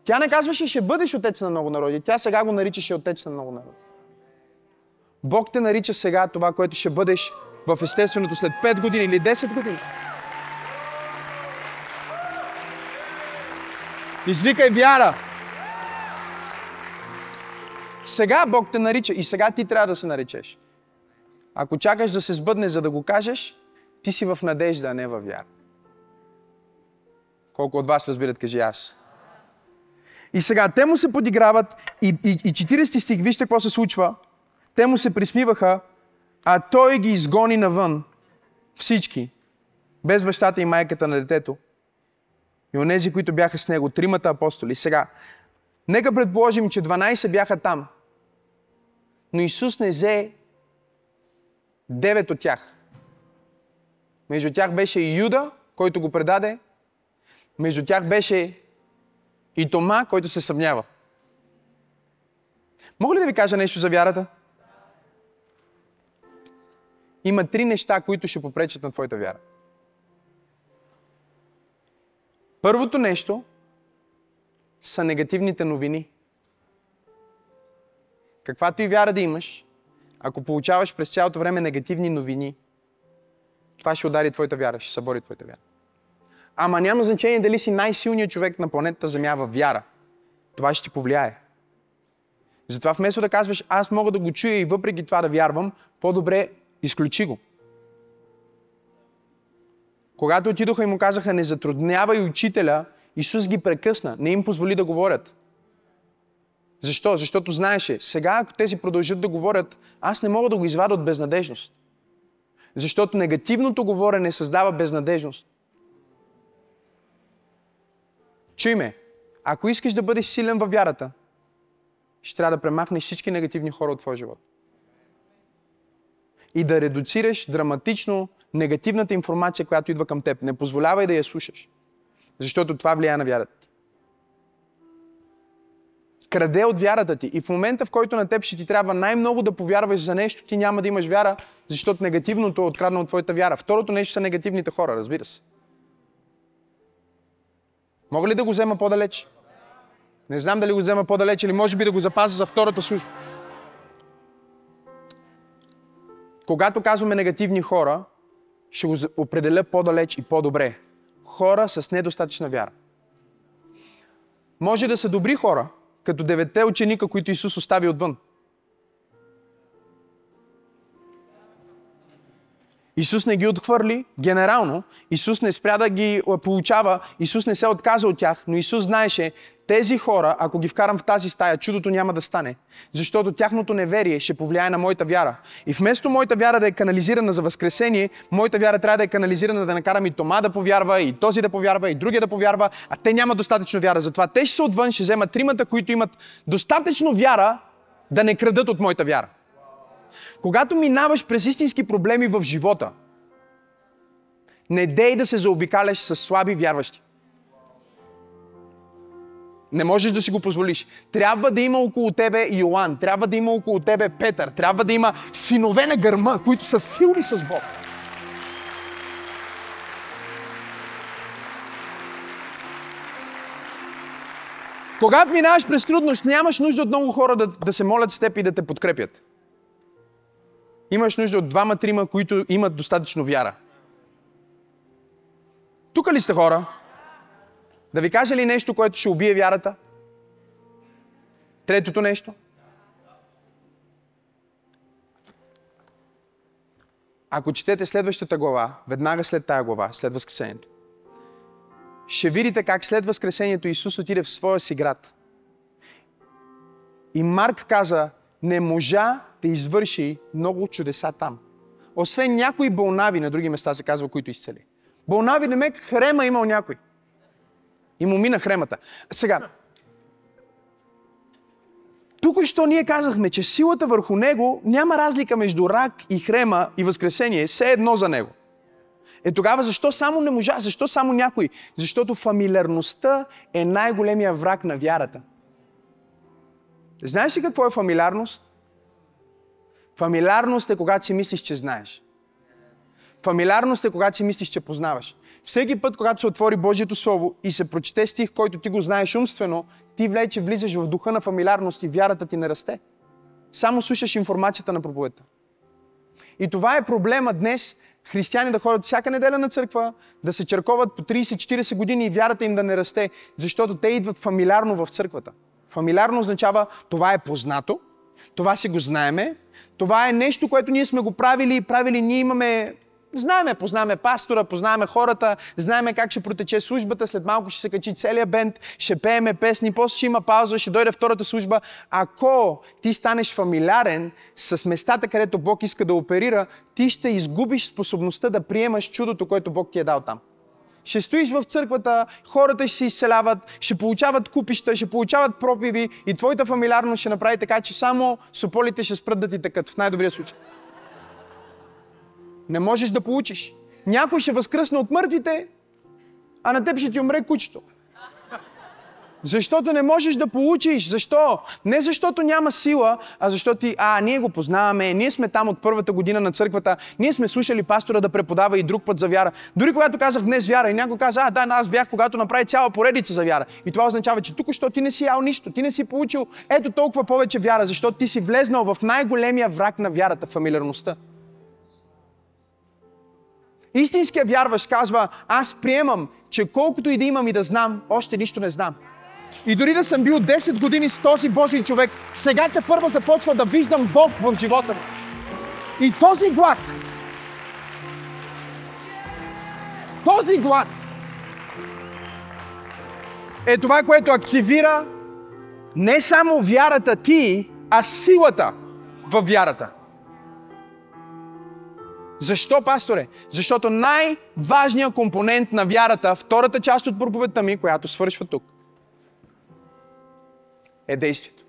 Тя не казваше, ще бъдеш отец на много народи. Тя сега го наричаше отец на много народи. Бог те нарича сега това, което ще бъдеш в естественото след 5 години или 10 години. Извикай вяра. Сега Бог те нарича и сега ти трябва да се наречеш. Ако чакаш да се сбъдне, за да го кажеш, ти си в надежда, а не във вяра. Колко от вас разбират, кажи аз. И сега те му се подиграват и, и, и 40 стих, вижте какво се случва. Те му се присмиваха, а той ги изгони навън. Всички. Без бащата и майката на детето. И онези, които бяха с него, тримата апостоли. Сега, нека предположим, че 12 бяха там. Но Исус не взе девет от тях. Между тях беше и Юда, който го предаде. Между тях беше и Тома, който се съмнява. Мога ли да ви кажа нещо за вярата? Има три неща, които ще попречат на твоята вяра. Първото нещо са негативните новини. Каквато и вяра да имаш, ако получаваш през цялото време негативни новини, това ще удари твоята вяра, ще събори твоята вяра. Ама няма значение дали си най-силният човек на планетата Земя във вяра. Това ще ти повлияе. Затова вместо да казваш, аз мога да го чуя и въпреки това да вярвам, по-добре изключи го. Когато отидоха и му казаха, не затруднявай учителя, Исус ги прекъсна, не им позволи да говорят. Защо? Защото знаеше, сега ако тези продължат да говорят, аз не мога да го извадя от безнадежност. Защото негативното говорене създава безнадежност. Чуй ме, ако искаш да бъдеш силен във вярата, ще трябва да премахнеш всички негативни хора от твоя живот. И да редуцираш драматично негативната информация, която идва към теб. Не позволявай да я слушаш. Защото това влияе на вярата ти. Краде от вярата ти. И в момента, в който на теб ще ти трябва най-много да повярваш за нещо, ти няма да имаш вяра, защото негативното е откраднало от твоята вяра. Второто нещо са негативните хора, разбира се. Мога ли да го взема по-далеч? Не знам дали го взема по-далеч или може би да го запазя за втората служба. Когато казваме негативни хора, ще го определя по-далеч и по-добре. Хора с недостатъчна вяра. Може да са добри хора, като деветте ученика, които Исус остави отвън. Исус не ги отхвърли генерално. Исус не спря да ги получава. Исус не се отказа от тях. Но Исус знаеше, тези хора, ако ги вкарам в тази стая, чудото няма да стане. Защото тяхното неверие ще повлияе на моята вяра. И вместо моята вяра да е канализирана за възкресение, моята вяра трябва да е канализирана да накарам и Тома да повярва, и този да повярва, и другия да повярва, а те нямат достатъчно вяра. Затова те ще се отвън, ще вземат тримата, които имат достатъчно вяра да не крадат от моята вяра. Когато минаваш през истински проблеми в живота, не дей да се заобикаляш с слаби вярващи. Не можеш да си го позволиш. Трябва да има около тебе Йоан, трябва да има около тебе Петър, трябва да има синове на гърма, които са силни с Бог. Когато минаваш през трудност, нямаш нужда от много хора да, да се молят с теб и да те подкрепят. Имаш нужда от двама-трима, които имат достатъчно вяра. Тук ли сте хора? Да ви кажа ли нещо, което ще убие вярата? Третото нещо. Ако четете следващата глава, веднага след тая глава, след Възкресението, ще видите как след Възкресението Исус отиде в своя си град. И Марк каза, не можа да извърши много чудеса там. Освен някои болнави, на други места се казва, които изцели. Болнави не ме хрема имал някой. И му мина хремата. Сега, тук що ние казахме, че силата върху него няма разлика между рак и хрема и възкресение. Все едно за него. Е тогава защо само не можа? Защо само някой? Защото фамилиарността е най-големия враг на вярата. Знаеш ли какво е фамилиарност? Фамилиарност е когато си мислиш, че знаеш. Фамилиарност е когато си мислиш, че познаваш. Всеки път, когато се отвори Божието Слово и се прочете стих, който ти го знаеш умствено, ти влече влизаш в духа на фамилиарност и вярата ти не расте. Само слушаш информацията на проповедта. И това е проблема днес християни да ходят всяка неделя на църква, да се черковат по 30-40 години и вярата им да не расте, защото те идват фамилиарно в църквата. Фамилиарно означава това е познато, това си го знаеме, това е нещо, което ние сме го правили и правили, ние имаме Знаеме, познаваме пастора, познаваме хората, знаеме как ще протече службата, след малко ще се качи целият бенд, ще пееме песни, после ще има пауза, ще дойде втората служба. Ако ти станеш фамилиарен с местата, където Бог иска да оперира, ти ще изгубиш способността да приемаш чудото, което Бог ти е дал там. Ще стоиш в църквата, хората ще се изцеляват, ще получават купища, ще получават пропиви и твоята фамилиарност ще направи така, че само сополите ще спрат да ти тъкат в най-добрия случай. Не можеш да получиш. Някой ще възкръсне от мъртвите, а на теб ще ти умре кучето. Защото не можеш да получиш. Защо? Не защото няма сила, а защото ти, а, ние го познаваме, ние сме там от първата година на църквата, ние сме слушали пастора да преподава и друг път за вяра. Дори когато казах днес вяра и някой каза, а, да, аз бях, когато направи цяла поредица за вяра. И това означава, че тук, що ти не си ял нищо, ти не си получил ето толкова повече вяра, защото ти си влезнал в най-големия враг на вярата, фамилиарността. Истинският вярващ казва, аз приемам, че колкото и да имам и да знам, още нищо не знам. И дори да съм бил 10 години с този Божий човек, сега те първо започва да виждам Бог в живота ми. И този глад, този глад е това, което активира не само вярата ти, а силата в вярата. Защо, пасторе? Защото най-важният компонент на вярата, втората част от проповедта ми, която свършва тук, е действието.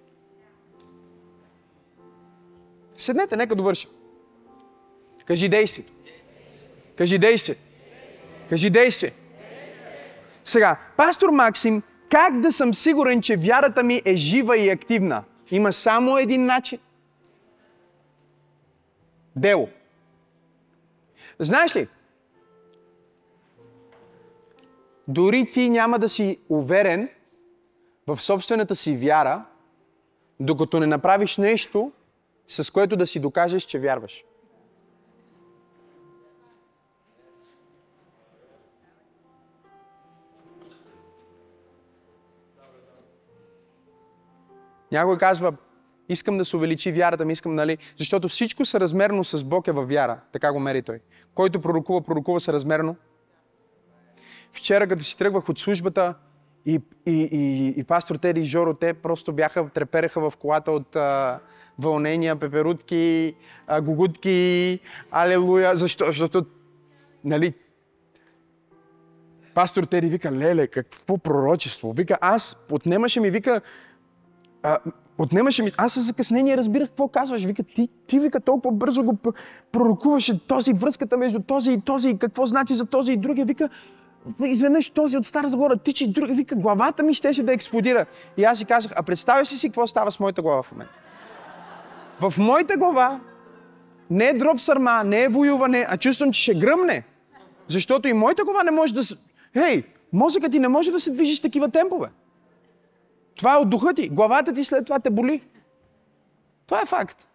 Седнете, нека довършим. Кажи действието. Кажи действие. Кажи действие. Сега, пастор Максим, как да съм сигурен, че вярата ми е жива и активна? Има само един начин. Дело. Знаеш ли, дори ти няма да си уверен в собствената си вяра, докато не направиш нещо, с което да си докажеш, че вярваш. Някой казва, искам да се увеличи вярата ми, искам, нали, защото всичко съразмерно с Бог е във вяра. Така го мери той. Който пророкува, пророкува съразмерно. Вчера, като си тръгвах от службата, и, и, и, и пастор Теди и Жоро, те просто бяха, трепереха в колата от а, вълнения, пеперутки, а, гугутки, алелуя, защо? Защото, нали, пастор Теди вика, леле, какво пророчество? Вика, аз, отнемаше ми, вика, а, отнемаше ми, аз с закъснение разбирах какво казваш. Вика, ти, ти вика, толкова бързо го пророкуваше този, връзката между този и този, какво значи за този и другия. Вика, изведнъж този от Стара Загора тичи, друг, вика, главата ми щеше да експлодира. И аз си казах, а представяш си си какво става с моята глава в момента? В моята глава не е дроп сърма, не е воюване, а чувствам, че ще гръмне. Защото и моята глава не може да се... Хей, мозъкът ти не може да се движи с такива темпове. Това е от духа ти. Главата ти след това те боли. Това е факт.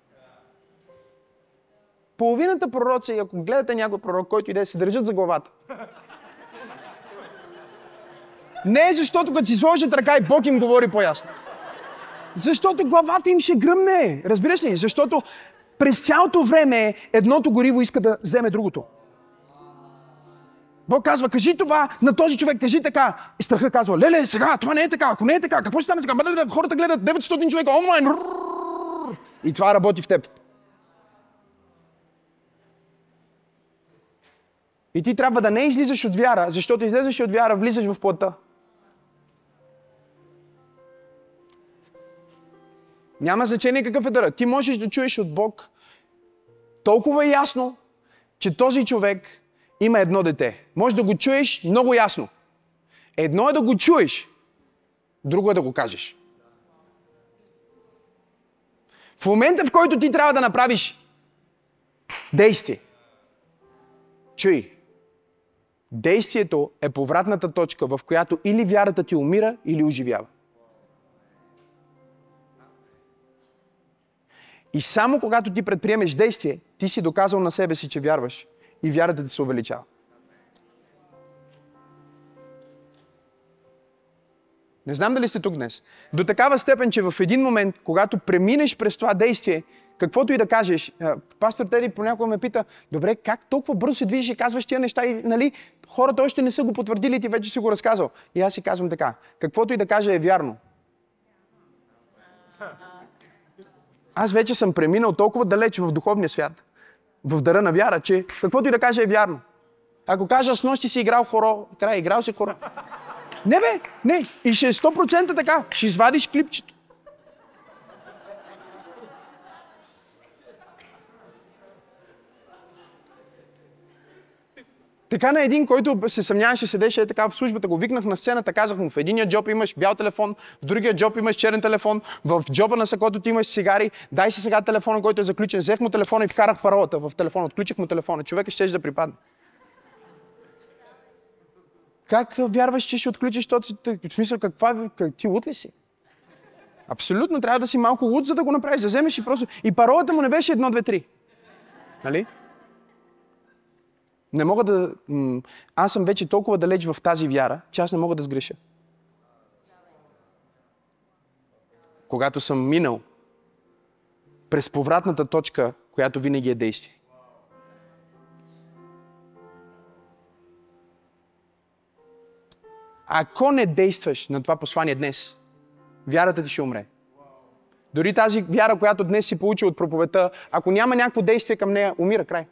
Половината пророци, ако гледате някой пророк, който иде, се държат за главата. Не е защото като си сложат ръка и Бог им говори по-ясно. Защото главата им ще гръмне. Разбираш ли? Защото през цялото време едното гориво иска да вземе другото. Бог казва, кажи това на този човек, кажи така. И страха казва, леле, сега, това не е така, ако не е така, какво ще стане сега? Хората гледат 900 човека онлайн. И това работи в теб. И ти трябва да не излизаш от вяра, защото излезеш от вяра, влизаш в плътта. Няма значение какъв е дъра. Ти можеш да чуеш от Бог толкова ясно, че този човек има едно дете. Може да го чуеш много ясно. Едно е да го чуеш, друго е да го кажеш. В момента, в който ти трябва да направиш действие, чуй, действието е повратната точка, в която или вярата ти умира, или оживява. И само когато ти предприемеш действие, ти си доказал на себе си, че вярваш и вярата ти се увеличава. Не знам дали сте тук днес. До такава степен, че в един момент, когато преминеш през това действие, каквото и да кажеш, пастор Тери понякога ме пита, добре, как толкова бързо се движиш и казваш тия неща и нали, хората още не са го потвърдили, ти вече си го разказал. И аз си казвам така, каквото и да кажа е вярно. Аз вече съм преминал толкова далеч в духовния свят, в дара на вяра, че каквото и да кажа е вярно. Ако кажа, с нощи си играл хоро, край, играл си хоро. Не бе, не. И ще е 100% така. Ще извадиш клипчето. Така на един, който се съмняваше, седеше е така в службата, го викнах на сцената, казах му, в единия джоб имаш бял телефон, в другия джоб имаш черен телефон, в джоба на сакото ти имаш цигари, дай си сега телефона, който е заключен. Взех му телефона и вкарах паролата в телефона, отключих му телефона. Човека ще да припадне. Как вярваш, че ще отключиш този... В смисъл, каква... Как, ти лут ли си? Абсолютно, трябва да си малко луд, за да го направиш. Да вземеш и просто... И паролата му не беше едно, две, три. Нали? Не мога да... Аз съм вече толкова далеч в тази вяра, че аз не мога да сгреша. Когато съм минал през повратната точка, която винаги е действие. Ако не действаш на това послание днес, вярата ти ще умре. Дори тази вяра, която днес си получил от проповета, ако няма някакво действие към нея, умира край.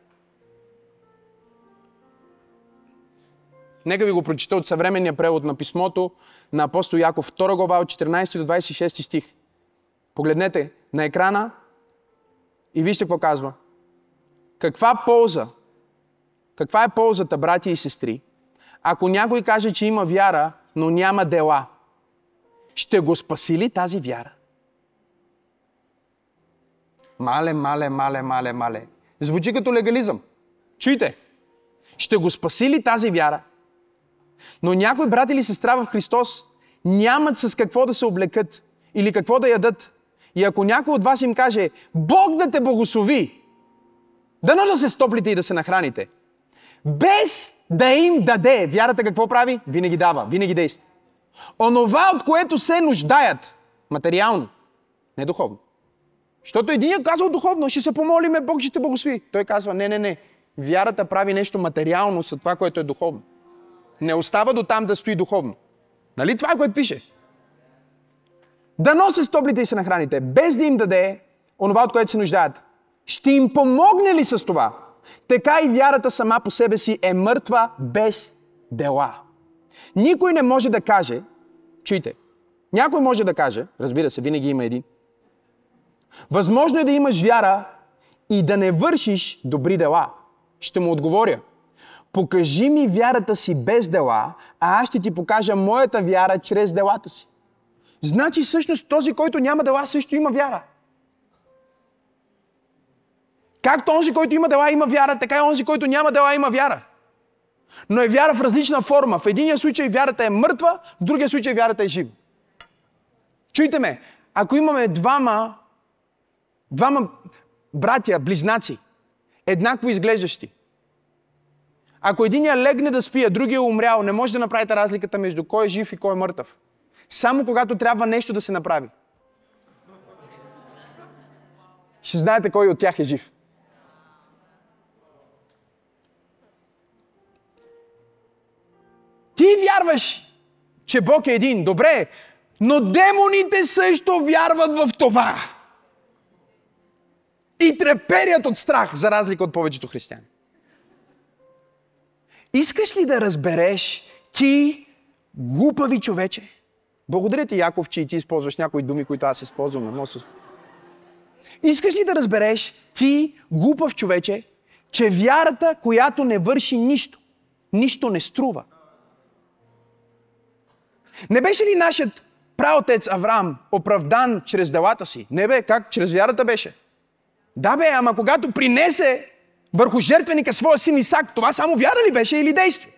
Нека ви го прочита от съвременния превод на писмото на апостол Яков, 2 глава от 14 до 26 стих. Погледнете на екрана и вижте какво казва. Каква полза, каква е ползата, брати и сестри, ако някой каже, че има вяра, но няма дела? Ще го спаси ли тази вяра? Мале, мале, мале, мале, мале. Звучи като легализъм. Чуйте. Ще го спаси ли тази вяра? Но някои брати или сестра в Христос нямат с какво да се облекат или какво да ядат. И ако някой от вас им каже, Бог да те благослови, дано да се стоплите и да се нахраните, без да им даде, вярата какво прави? Винаги дава, винаги действа. Онова, от което се нуждаят, материално, не духовно, Защото един е казал духовно, ще се помолиме, Бог ще те благослови. Той казва, не, не, не. Вярата прави нещо материално с това, което е духовно. Не остава до там да стои духовно. Нали това е което пише? Да носи стоблите и се нахраните, без да им даде онова, от което се нуждаят. Ще им помогне ли с това? Така и вярата сама по себе си е мъртва без дела. Никой не може да каже, чуйте, някой може да каже, разбира се, винаги има един, възможно е да имаш вяра и да не вършиш добри дела. Ще му отговоря. Покажи ми вярата си без дела, а аз ще ти покажа моята вяра чрез делата си. Значи всъщност този, който няма дела, също има вяра. Както онзи, който има дела, има вяра, така и онзи, който няма дела, има вяра. Но е вяра в различна форма. В единия случай вярата е мъртва, в другия случай вярата е жива. Чуйте ме, ако имаме двама, двама братя, близнаци, еднакво изглеждащи, ако единия легне да спи, а другия е умрял, не може да направите разликата между кой е жив и кой е мъртъв. Само когато трябва нещо да се направи. Ще знаете кой от тях е жив. Ти вярваш, че Бог е един. Добре, но демоните също вярват в това. И треперят от страх, за разлика от повечето християни. Искаш ли да разбереш ти, глупави човече? Благодаря ти, Яков, че и ти използваш някои думи, които аз използвам. Не може Искаш ли да разбереш ти, глупав човече, че вярата, която не върши нищо, нищо не струва. Не беше ли нашият праотец Авраам оправдан чрез делата си? Не бе, как? Чрез вярата беше. Да бе, ама когато принесе върху жертвеника своя син Исак, това само вяра ли беше или действие?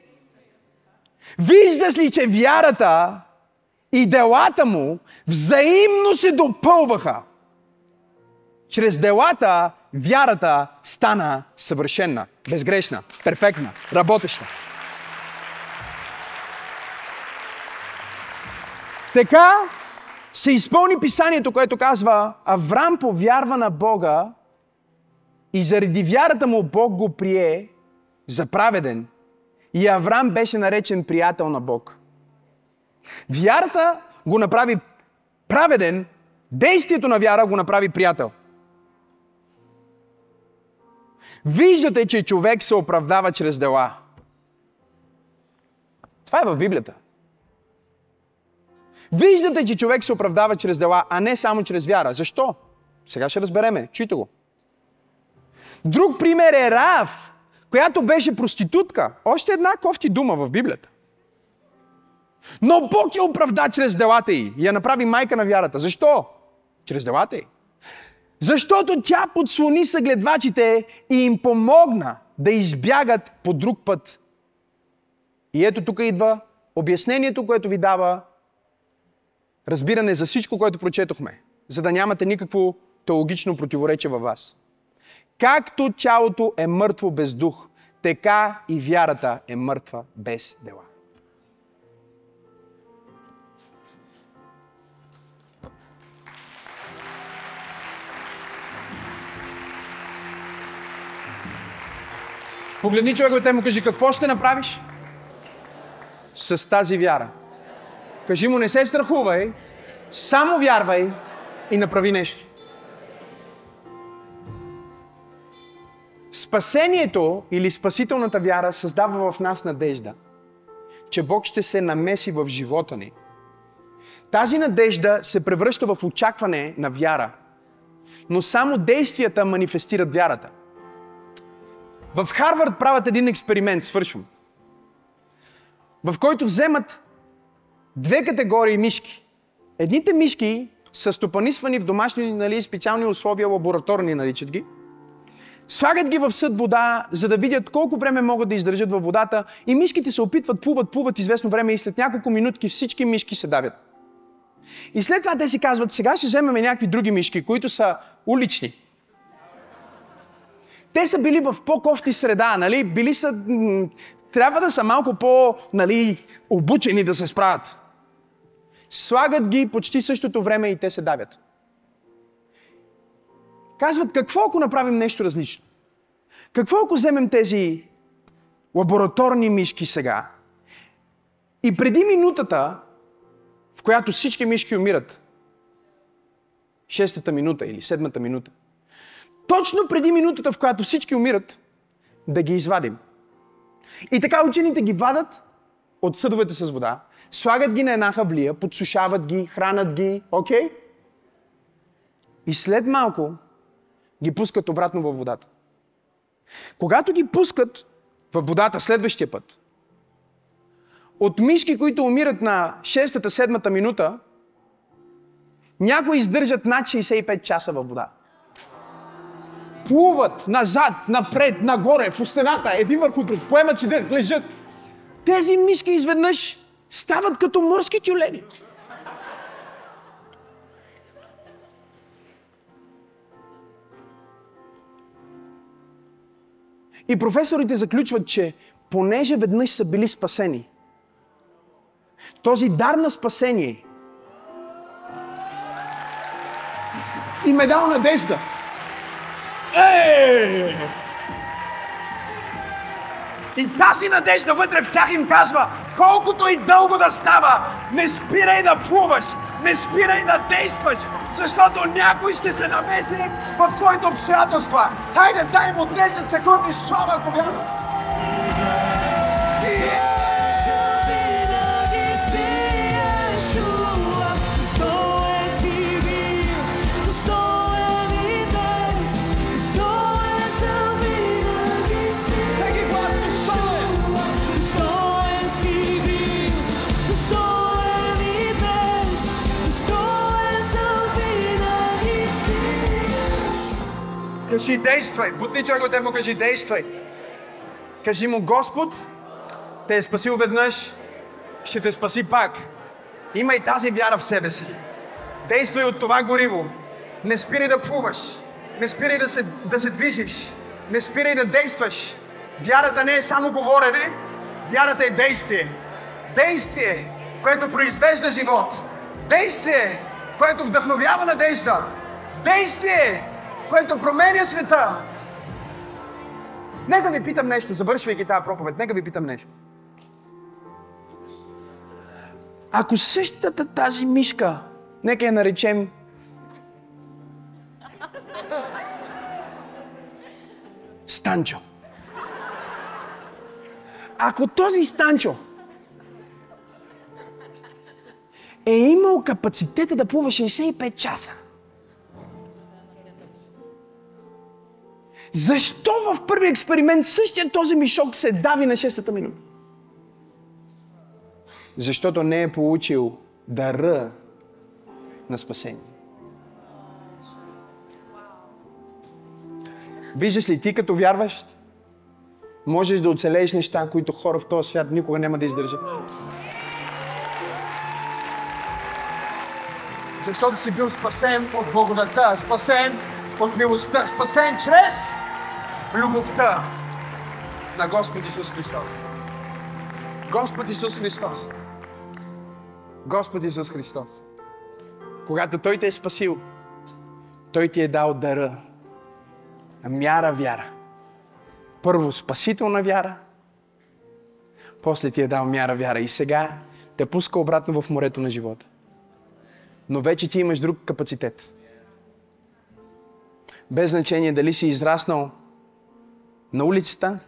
Виждаш ли, че вярата и делата му взаимно се допълваха? Чрез делата вярата стана съвършена, безгрешна, перфектна, работеща. Така се изпълни писанието, което казва Авраам повярва на Бога и заради вярата му Бог го прие за праведен. И Авраам беше наречен приятел на Бог. Вярата го направи праведен, действието на вяра го направи приятел. Виждате, че човек се оправдава чрез дела. Това е в Библията. Виждате, че човек се оправдава чрез дела, а не само чрез вяра. Защо? Сега ще разбереме. Чуйте го. Друг пример е Раав, която беше проститутка. Още една кофти дума в Библията. Но Бог я оправда чрез делата й и я направи майка на вярата. Защо? Чрез делата й. Защото тя подслони съгледвачите и им помогна да избягат по друг път. И ето тук идва обяснението, което ви дава разбиране за всичко, което прочетохме, за да нямате никакво теологично противоречие във вас. Както тялото е мъртво без дух, така и вярата е мъртва без дела. Погледни човека и му кажи, какво ще направиш с тази вяра? Кажи му, не се страхувай, само вярвай и направи нещо. Спасението или спасителната вяра създава в нас надежда, че Бог ще се намеси в живота ни. Тази надежда се превръща в очакване на вяра, но само действията манифестират вярата. В Харвард правят един експеримент, свършвам, в който вземат две категории мишки. Едните мишки са стопанисвани в домашни нали, специални условия, лабораторни наричат ги. Слагат ги в съд вода, за да видят колко време могат да издържат във водата и мишките се опитват, плуват, плуват известно време и след няколко минутки всички мишки се давят. И след това те си казват, сега ще вземем някакви други мишки, които са улични. Те са били в по-кофти среда, нали? Били са... Трябва да са малко по, нали, обучени да се справят. Слагат ги почти същото време и те се давят. Казват, какво ако направим нещо различно? Какво ако вземем тези лабораторни мишки сега и преди минутата, в която всички мишки умират, шестата минута или седмата минута, точно преди минутата, в която всички умират, да ги извадим. И така учените ги вадат от съдовете с вода, слагат ги на една хавлия, подсушават ги, хранат ги, окей? Okay? И след малко ги пускат обратно във водата. Когато ги пускат във водата следващия път, от мишки, които умират на 6-та, 7-та минута, някои издържат над 65 часа във вода. Плуват назад, напред, нагоре, по стената, един върху друг, поемат си дъх, лежат. Тези мишки изведнъж стават като морски тюлени. И професорите заключват, че понеже веднъж са били спасени, този дар на спасение им е дал надежда. Ей! И тази надежда вътре в тях им казва, колкото и дълго да става, не спирай да плуваш, не спирай да действаш, защото някой ще се намеси в твоите обстоятелства. Хайде, дай му 10 секунди слава, ако Кажи действай. Бутни човек теб му кажи действай. Кажи му Господ те е спасил веднъж, ще те спаси пак. Имай тази вяра в себе си. Действай от това гориво. Не спирай да плуваш. Не спирай да се, да се движиш. Не спирай да действаш. Вярата не е само говорене, вярата е действие. Действие, което произвежда живот. Действие, което вдъхновява надежда. Действие, което променя света. Нека ви питам нещо, завършвайки тази проповед. Нека ви питам нещо. Ако същата тази мишка, нека я наречем Станчо. Ако този Станчо е имал капацитета да плува 65 часа, защо в първи експеримент същия този мишок се дави на 6-та минута? Защото не е получил дара на спасение. Виждаш ли, ти като вярващ, можеш да оцелееш неща, които хора в този свят никога няма да издържат. Защото си бил спасен от благодата, спасен от милостта, спасен чрез любовта на Господ Исус Христос. Господ Исус Христос. Господ Исус Христос. Когато Той те е спасил, Той ти е дал дара. Мяра вяра. Първо спасителна вяра, после ти е дал мяра вяра и сега те пуска обратно в морето на живота. Но вече ти имаш друг капацитет. Без значение дали си израснал на улицата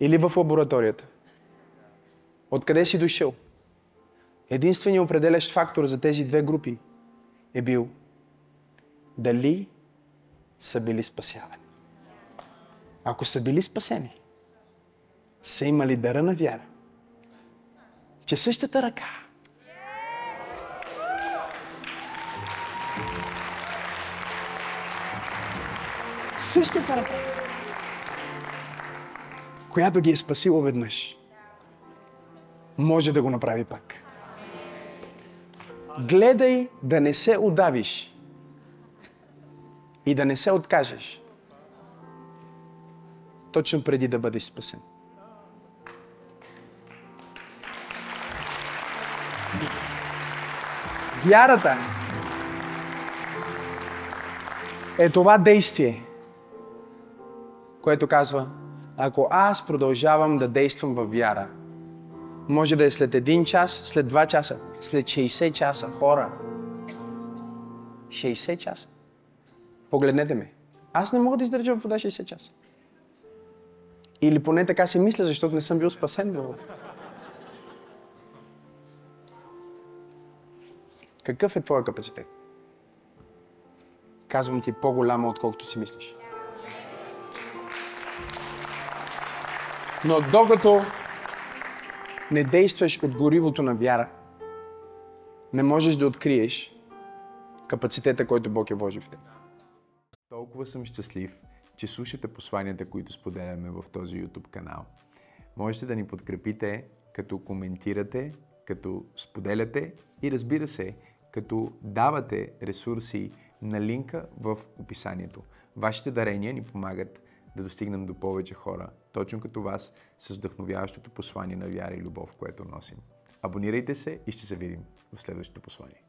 или в лабораторията. Откъде си дошъл? Единственият определящ фактор за тези две групи е бил дали са били спасявани. Ако са били спасени, са имали дара на вяра, че същата ръка същата ръка, която ги е спасила веднъж, може да го направи пак. Гледай да не се удавиш и да не се откажеш точно преди да бъдеш спасен. Вярата е това действие, което казва, ако аз продължавам да действам във вяра, може да е след един час, след два часа, след 60 часа, хора. 60 часа. Погледнете ме. Аз не мога да издържа вода 60 часа. Или поне така си мисля, защото не съм бил спасен до Какъв е твоя капацитет? Казвам ти по-голямо, отколкото си мислиш. Но докато не действаш от горивото на вяра, не можеш да откриеш капацитета, който Бог е вложил в теб. Толкова съм щастлив, че слушате посланията, които споделяме в този YouTube канал. Можете да ни подкрепите, като коментирате, като споделяте и разбира се, като давате ресурси на линка в описанието. Вашите дарения ни помагат да достигнем до повече хора, точно като вас, с вдъхновяващото послание на вяра и любов, което носим. Абонирайте се и ще се видим в следващото послание.